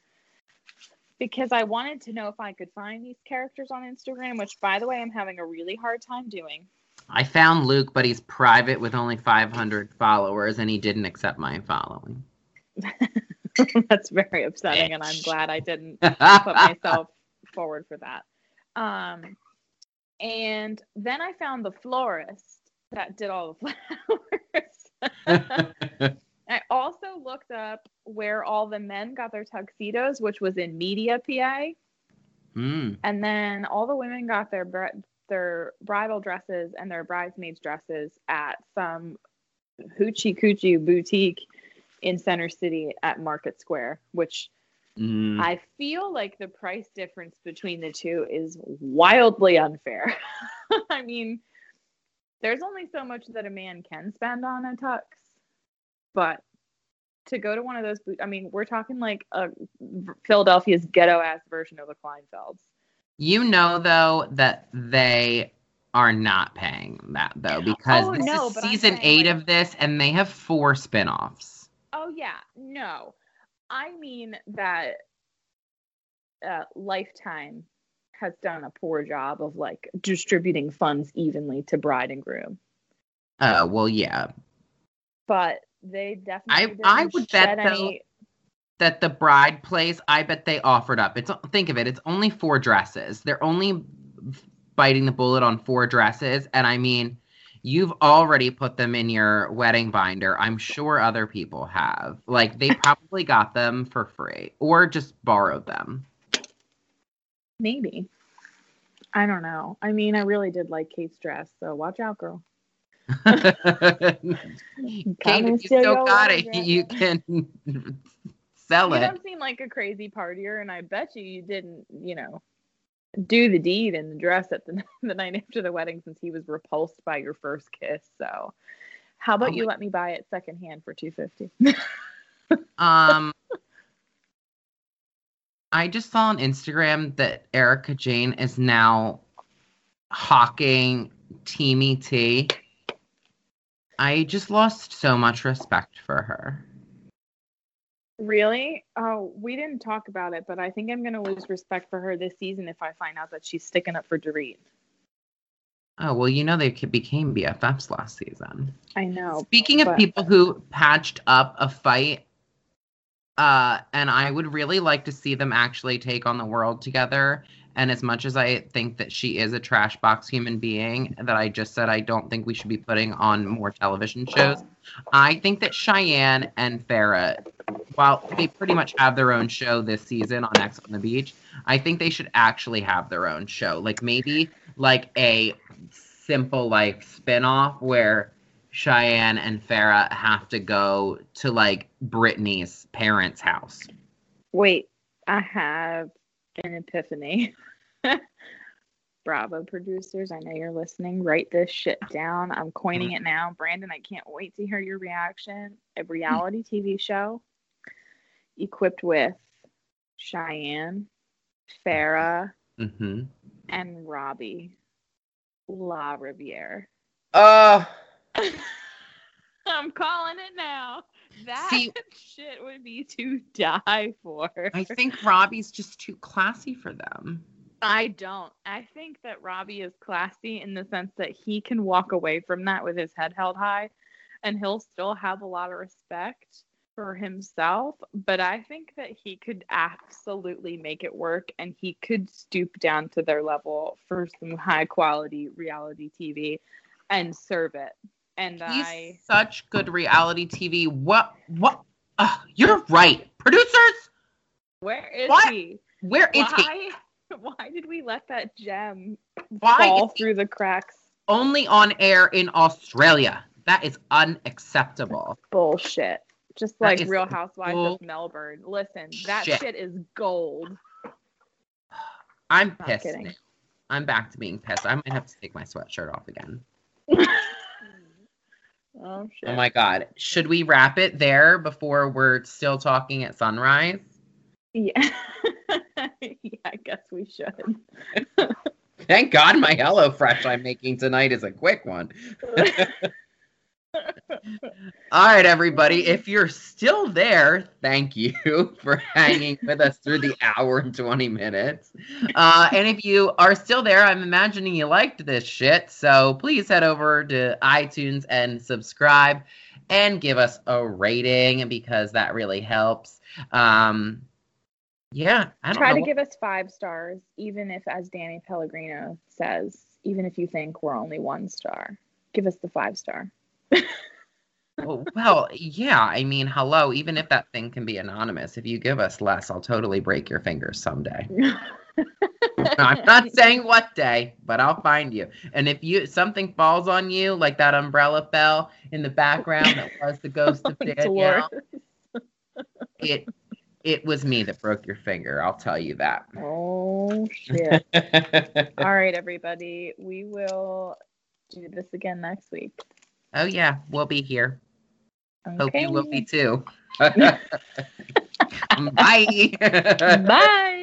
[SPEAKER 2] because I wanted to know if I could find these characters on Instagram, which, by the way, I'm having a really hard time doing.
[SPEAKER 1] I found Luke, but he's private with only 500 followers, and he didn't accept my following.
[SPEAKER 2] That's very upsetting, and I'm glad I didn't put myself forward for that. Um, and then I found the florist that did all the flowers. I also looked up where all the men got their tuxedos, which was in Media, PA,
[SPEAKER 1] mm.
[SPEAKER 2] and then all the women got their bri- their bridal dresses and their bridesmaids dresses at some hoochie coochie boutique in Center City at Market Square, which
[SPEAKER 1] Mm.
[SPEAKER 2] I feel like the price difference between the two is wildly unfair. I mean, there's only so much that a man can spend on a tux, but to go to one of those, I mean, we're talking like a Philadelphia's ghetto ass version of the Kleinfelds.
[SPEAKER 1] You know, though, that they are not paying that, though, because
[SPEAKER 2] Oh,
[SPEAKER 1] this
[SPEAKER 2] no,
[SPEAKER 1] is season eight
[SPEAKER 2] like-
[SPEAKER 1] of this, and they have four spin offs.
[SPEAKER 2] Oh yeah, no. I mean that uh, Lifetime has done a poor job of like distributing funds evenly to bride and groom.
[SPEAKER 1] Oh, well, yeah.
[SPEAKER 2] but they definitely
[SPEAKER 1] I- I would bet,
[SPEAKER 2] shed
[SPEAKER 1] though, that the bride place, I bet they offered up. It's think of it, it's only four dresses. They're only biting the bullet on four dresses, and I mean, you've already put them in your wedding binder. I'm sure other people have. Like they probably got them for free or just borrowed them.
[SPEAKER 2] Maybe. I don't know. I mean, I really did like Kate's dress, so watch out, girl.
[SPEAKER 1] Kate, if you still got it,
[SPEAKER 2] dress.
[SPEAKER 1] you can sell
[SPEAKER 2] You
[SPEAKER 1] it.
[SPEAKER 2] You don't seem like a crazy partier, and I bet you you didn't, you know, do the deed in the dress at the, the night after the wedding since he was repulsed by your first kiss. So, how about
[SPEAKER 1] Oh
[SPEAKER 2] you let me buy it secondhand for two fifty?
[SPEAKER 1] Um, I just saw on Instagram that Erika Jayne is now hawking Teami T. I just lost so much respect for her.
[SPEAKER 2] Really? Oh, we didn't talk about it, but I think I'm gonna lose respect for her this season if I find out that she's sticking up for Dorit.
[SPEAKER 1] Oh, well, you know they became BFFs last season.
[SPEAKER 2] I know.
[SPEAKER 1] Speaking of people who patched up a fight, uh, and I would really like to see them actually take on the world together. And as much as I think that she is a trash box human being, that I just said I don't think we should be putting on more television shows. I think that Cheyenne and Farrah, while they pretty much have their own show this season on Ex on the Beach, I think they should actually have their own show. Like maybe like a simple life spin-off where Cheyenne and Farrah have to go to like Brittany's parents' house.
[SPEAKER 2] Wait, I have an epiphany. Bravo producers, I know you're listening. Write this shit down. I'm coining it now. Brandon, I can't wait to hear your reaction. A reality TV show equipped with Cheyenne, Farrah,
[SPEAKER 1] Mm-hmm.
[SPEAKER 2] and Robbie La Riviere.
[SPEAKER 1] Uh,
[SPEAKER 2] I'm calling it now. That
[SPEAKER 1] See-
[SPEAKER 2] shit would be to die for.
[SPEAKER 1] I think Robbie's just too classy for them.
[SPEAKER 2] I don't. I think that Robbie is classy in the sense that he can walk away from that with his head held high and he'll still have a lot of respect for himself. But I think that he could absolutely make it work and he could stoop down to their level for some high quality reality TV and serve it. And
[SPEAKER 1] He's
[SPEAKER 2] I.
[SPEAKER 1] such good reality TV. What? What? Uh, you're right. Producers,
[SPEAKER 2] Where is
[SPEAKER 1] What?
[SPEAKER 2] he?
[SPEAKER 1] where is he?
[SPEAKER 2] Why? Why did we let that gem
[SPEAKER 1] Why
[SPEAKER 2] fall through the cracks?
[SPEAKER 1] only on air in Australia? That is unacceptable.
[SPEAKER 2] bullshit. Just like Real Housewives
[SPEAKER 1] bull-
[SPEAKER 2] of Melbourne. Listen, that
[SPEAKER 1] shit.
[SPEAKER 2] shit is gold.
[SPEAKER 1] I'm
[SPEAKER 2] Not
[SPEAKER 1] pissed.
[SPEAKER 2] kidding.
[SPEAKER 1] I'm back to being pissed. I might have to take my sweatshirt off again.
[SPEAKER 2] Oh, oh shit.
[SPEAKER 1] Oh my god. Should we wrap it there before we're still talking at sunrise?
[SPEAKER 2] Yeah. yeah, I guess we should.
[SPEAKER 1] Thank God my HelloFresh I'm making tonight is a quick one. All right, everybody. If you're still there, thank you for hanging with us through the hour and 20 minutes. Uh, and if you are still there, I'm imagining you liked this shit. So please head over to iTunes and subscribe and give us a rating because that really helps. Um, yeah, I
[SPEAKER 2] Try to give us five stars, even if, as Danny Pellegrino says, even if you think we're only one star. Give us the five star.
[SPEAKER 1] Well, well, yeah. I mean, hello. Even if that thing can be anonymous, if you give us less, I'll totally break your fingers someday. I'm not saying what day, but I'll find you. And if you something falls on you, like that umbrella fell in the background that was the ghost of Danielle, it it was me that broke your finger. I'll tell you that.
[SPEAKER 2] Oh shit. All right, everybody. We will do this again next week.
[SPEAKER 1] Oh yeah, we'll be here. Hope you will be too. Bye.
[SPEAKER 2] Bye.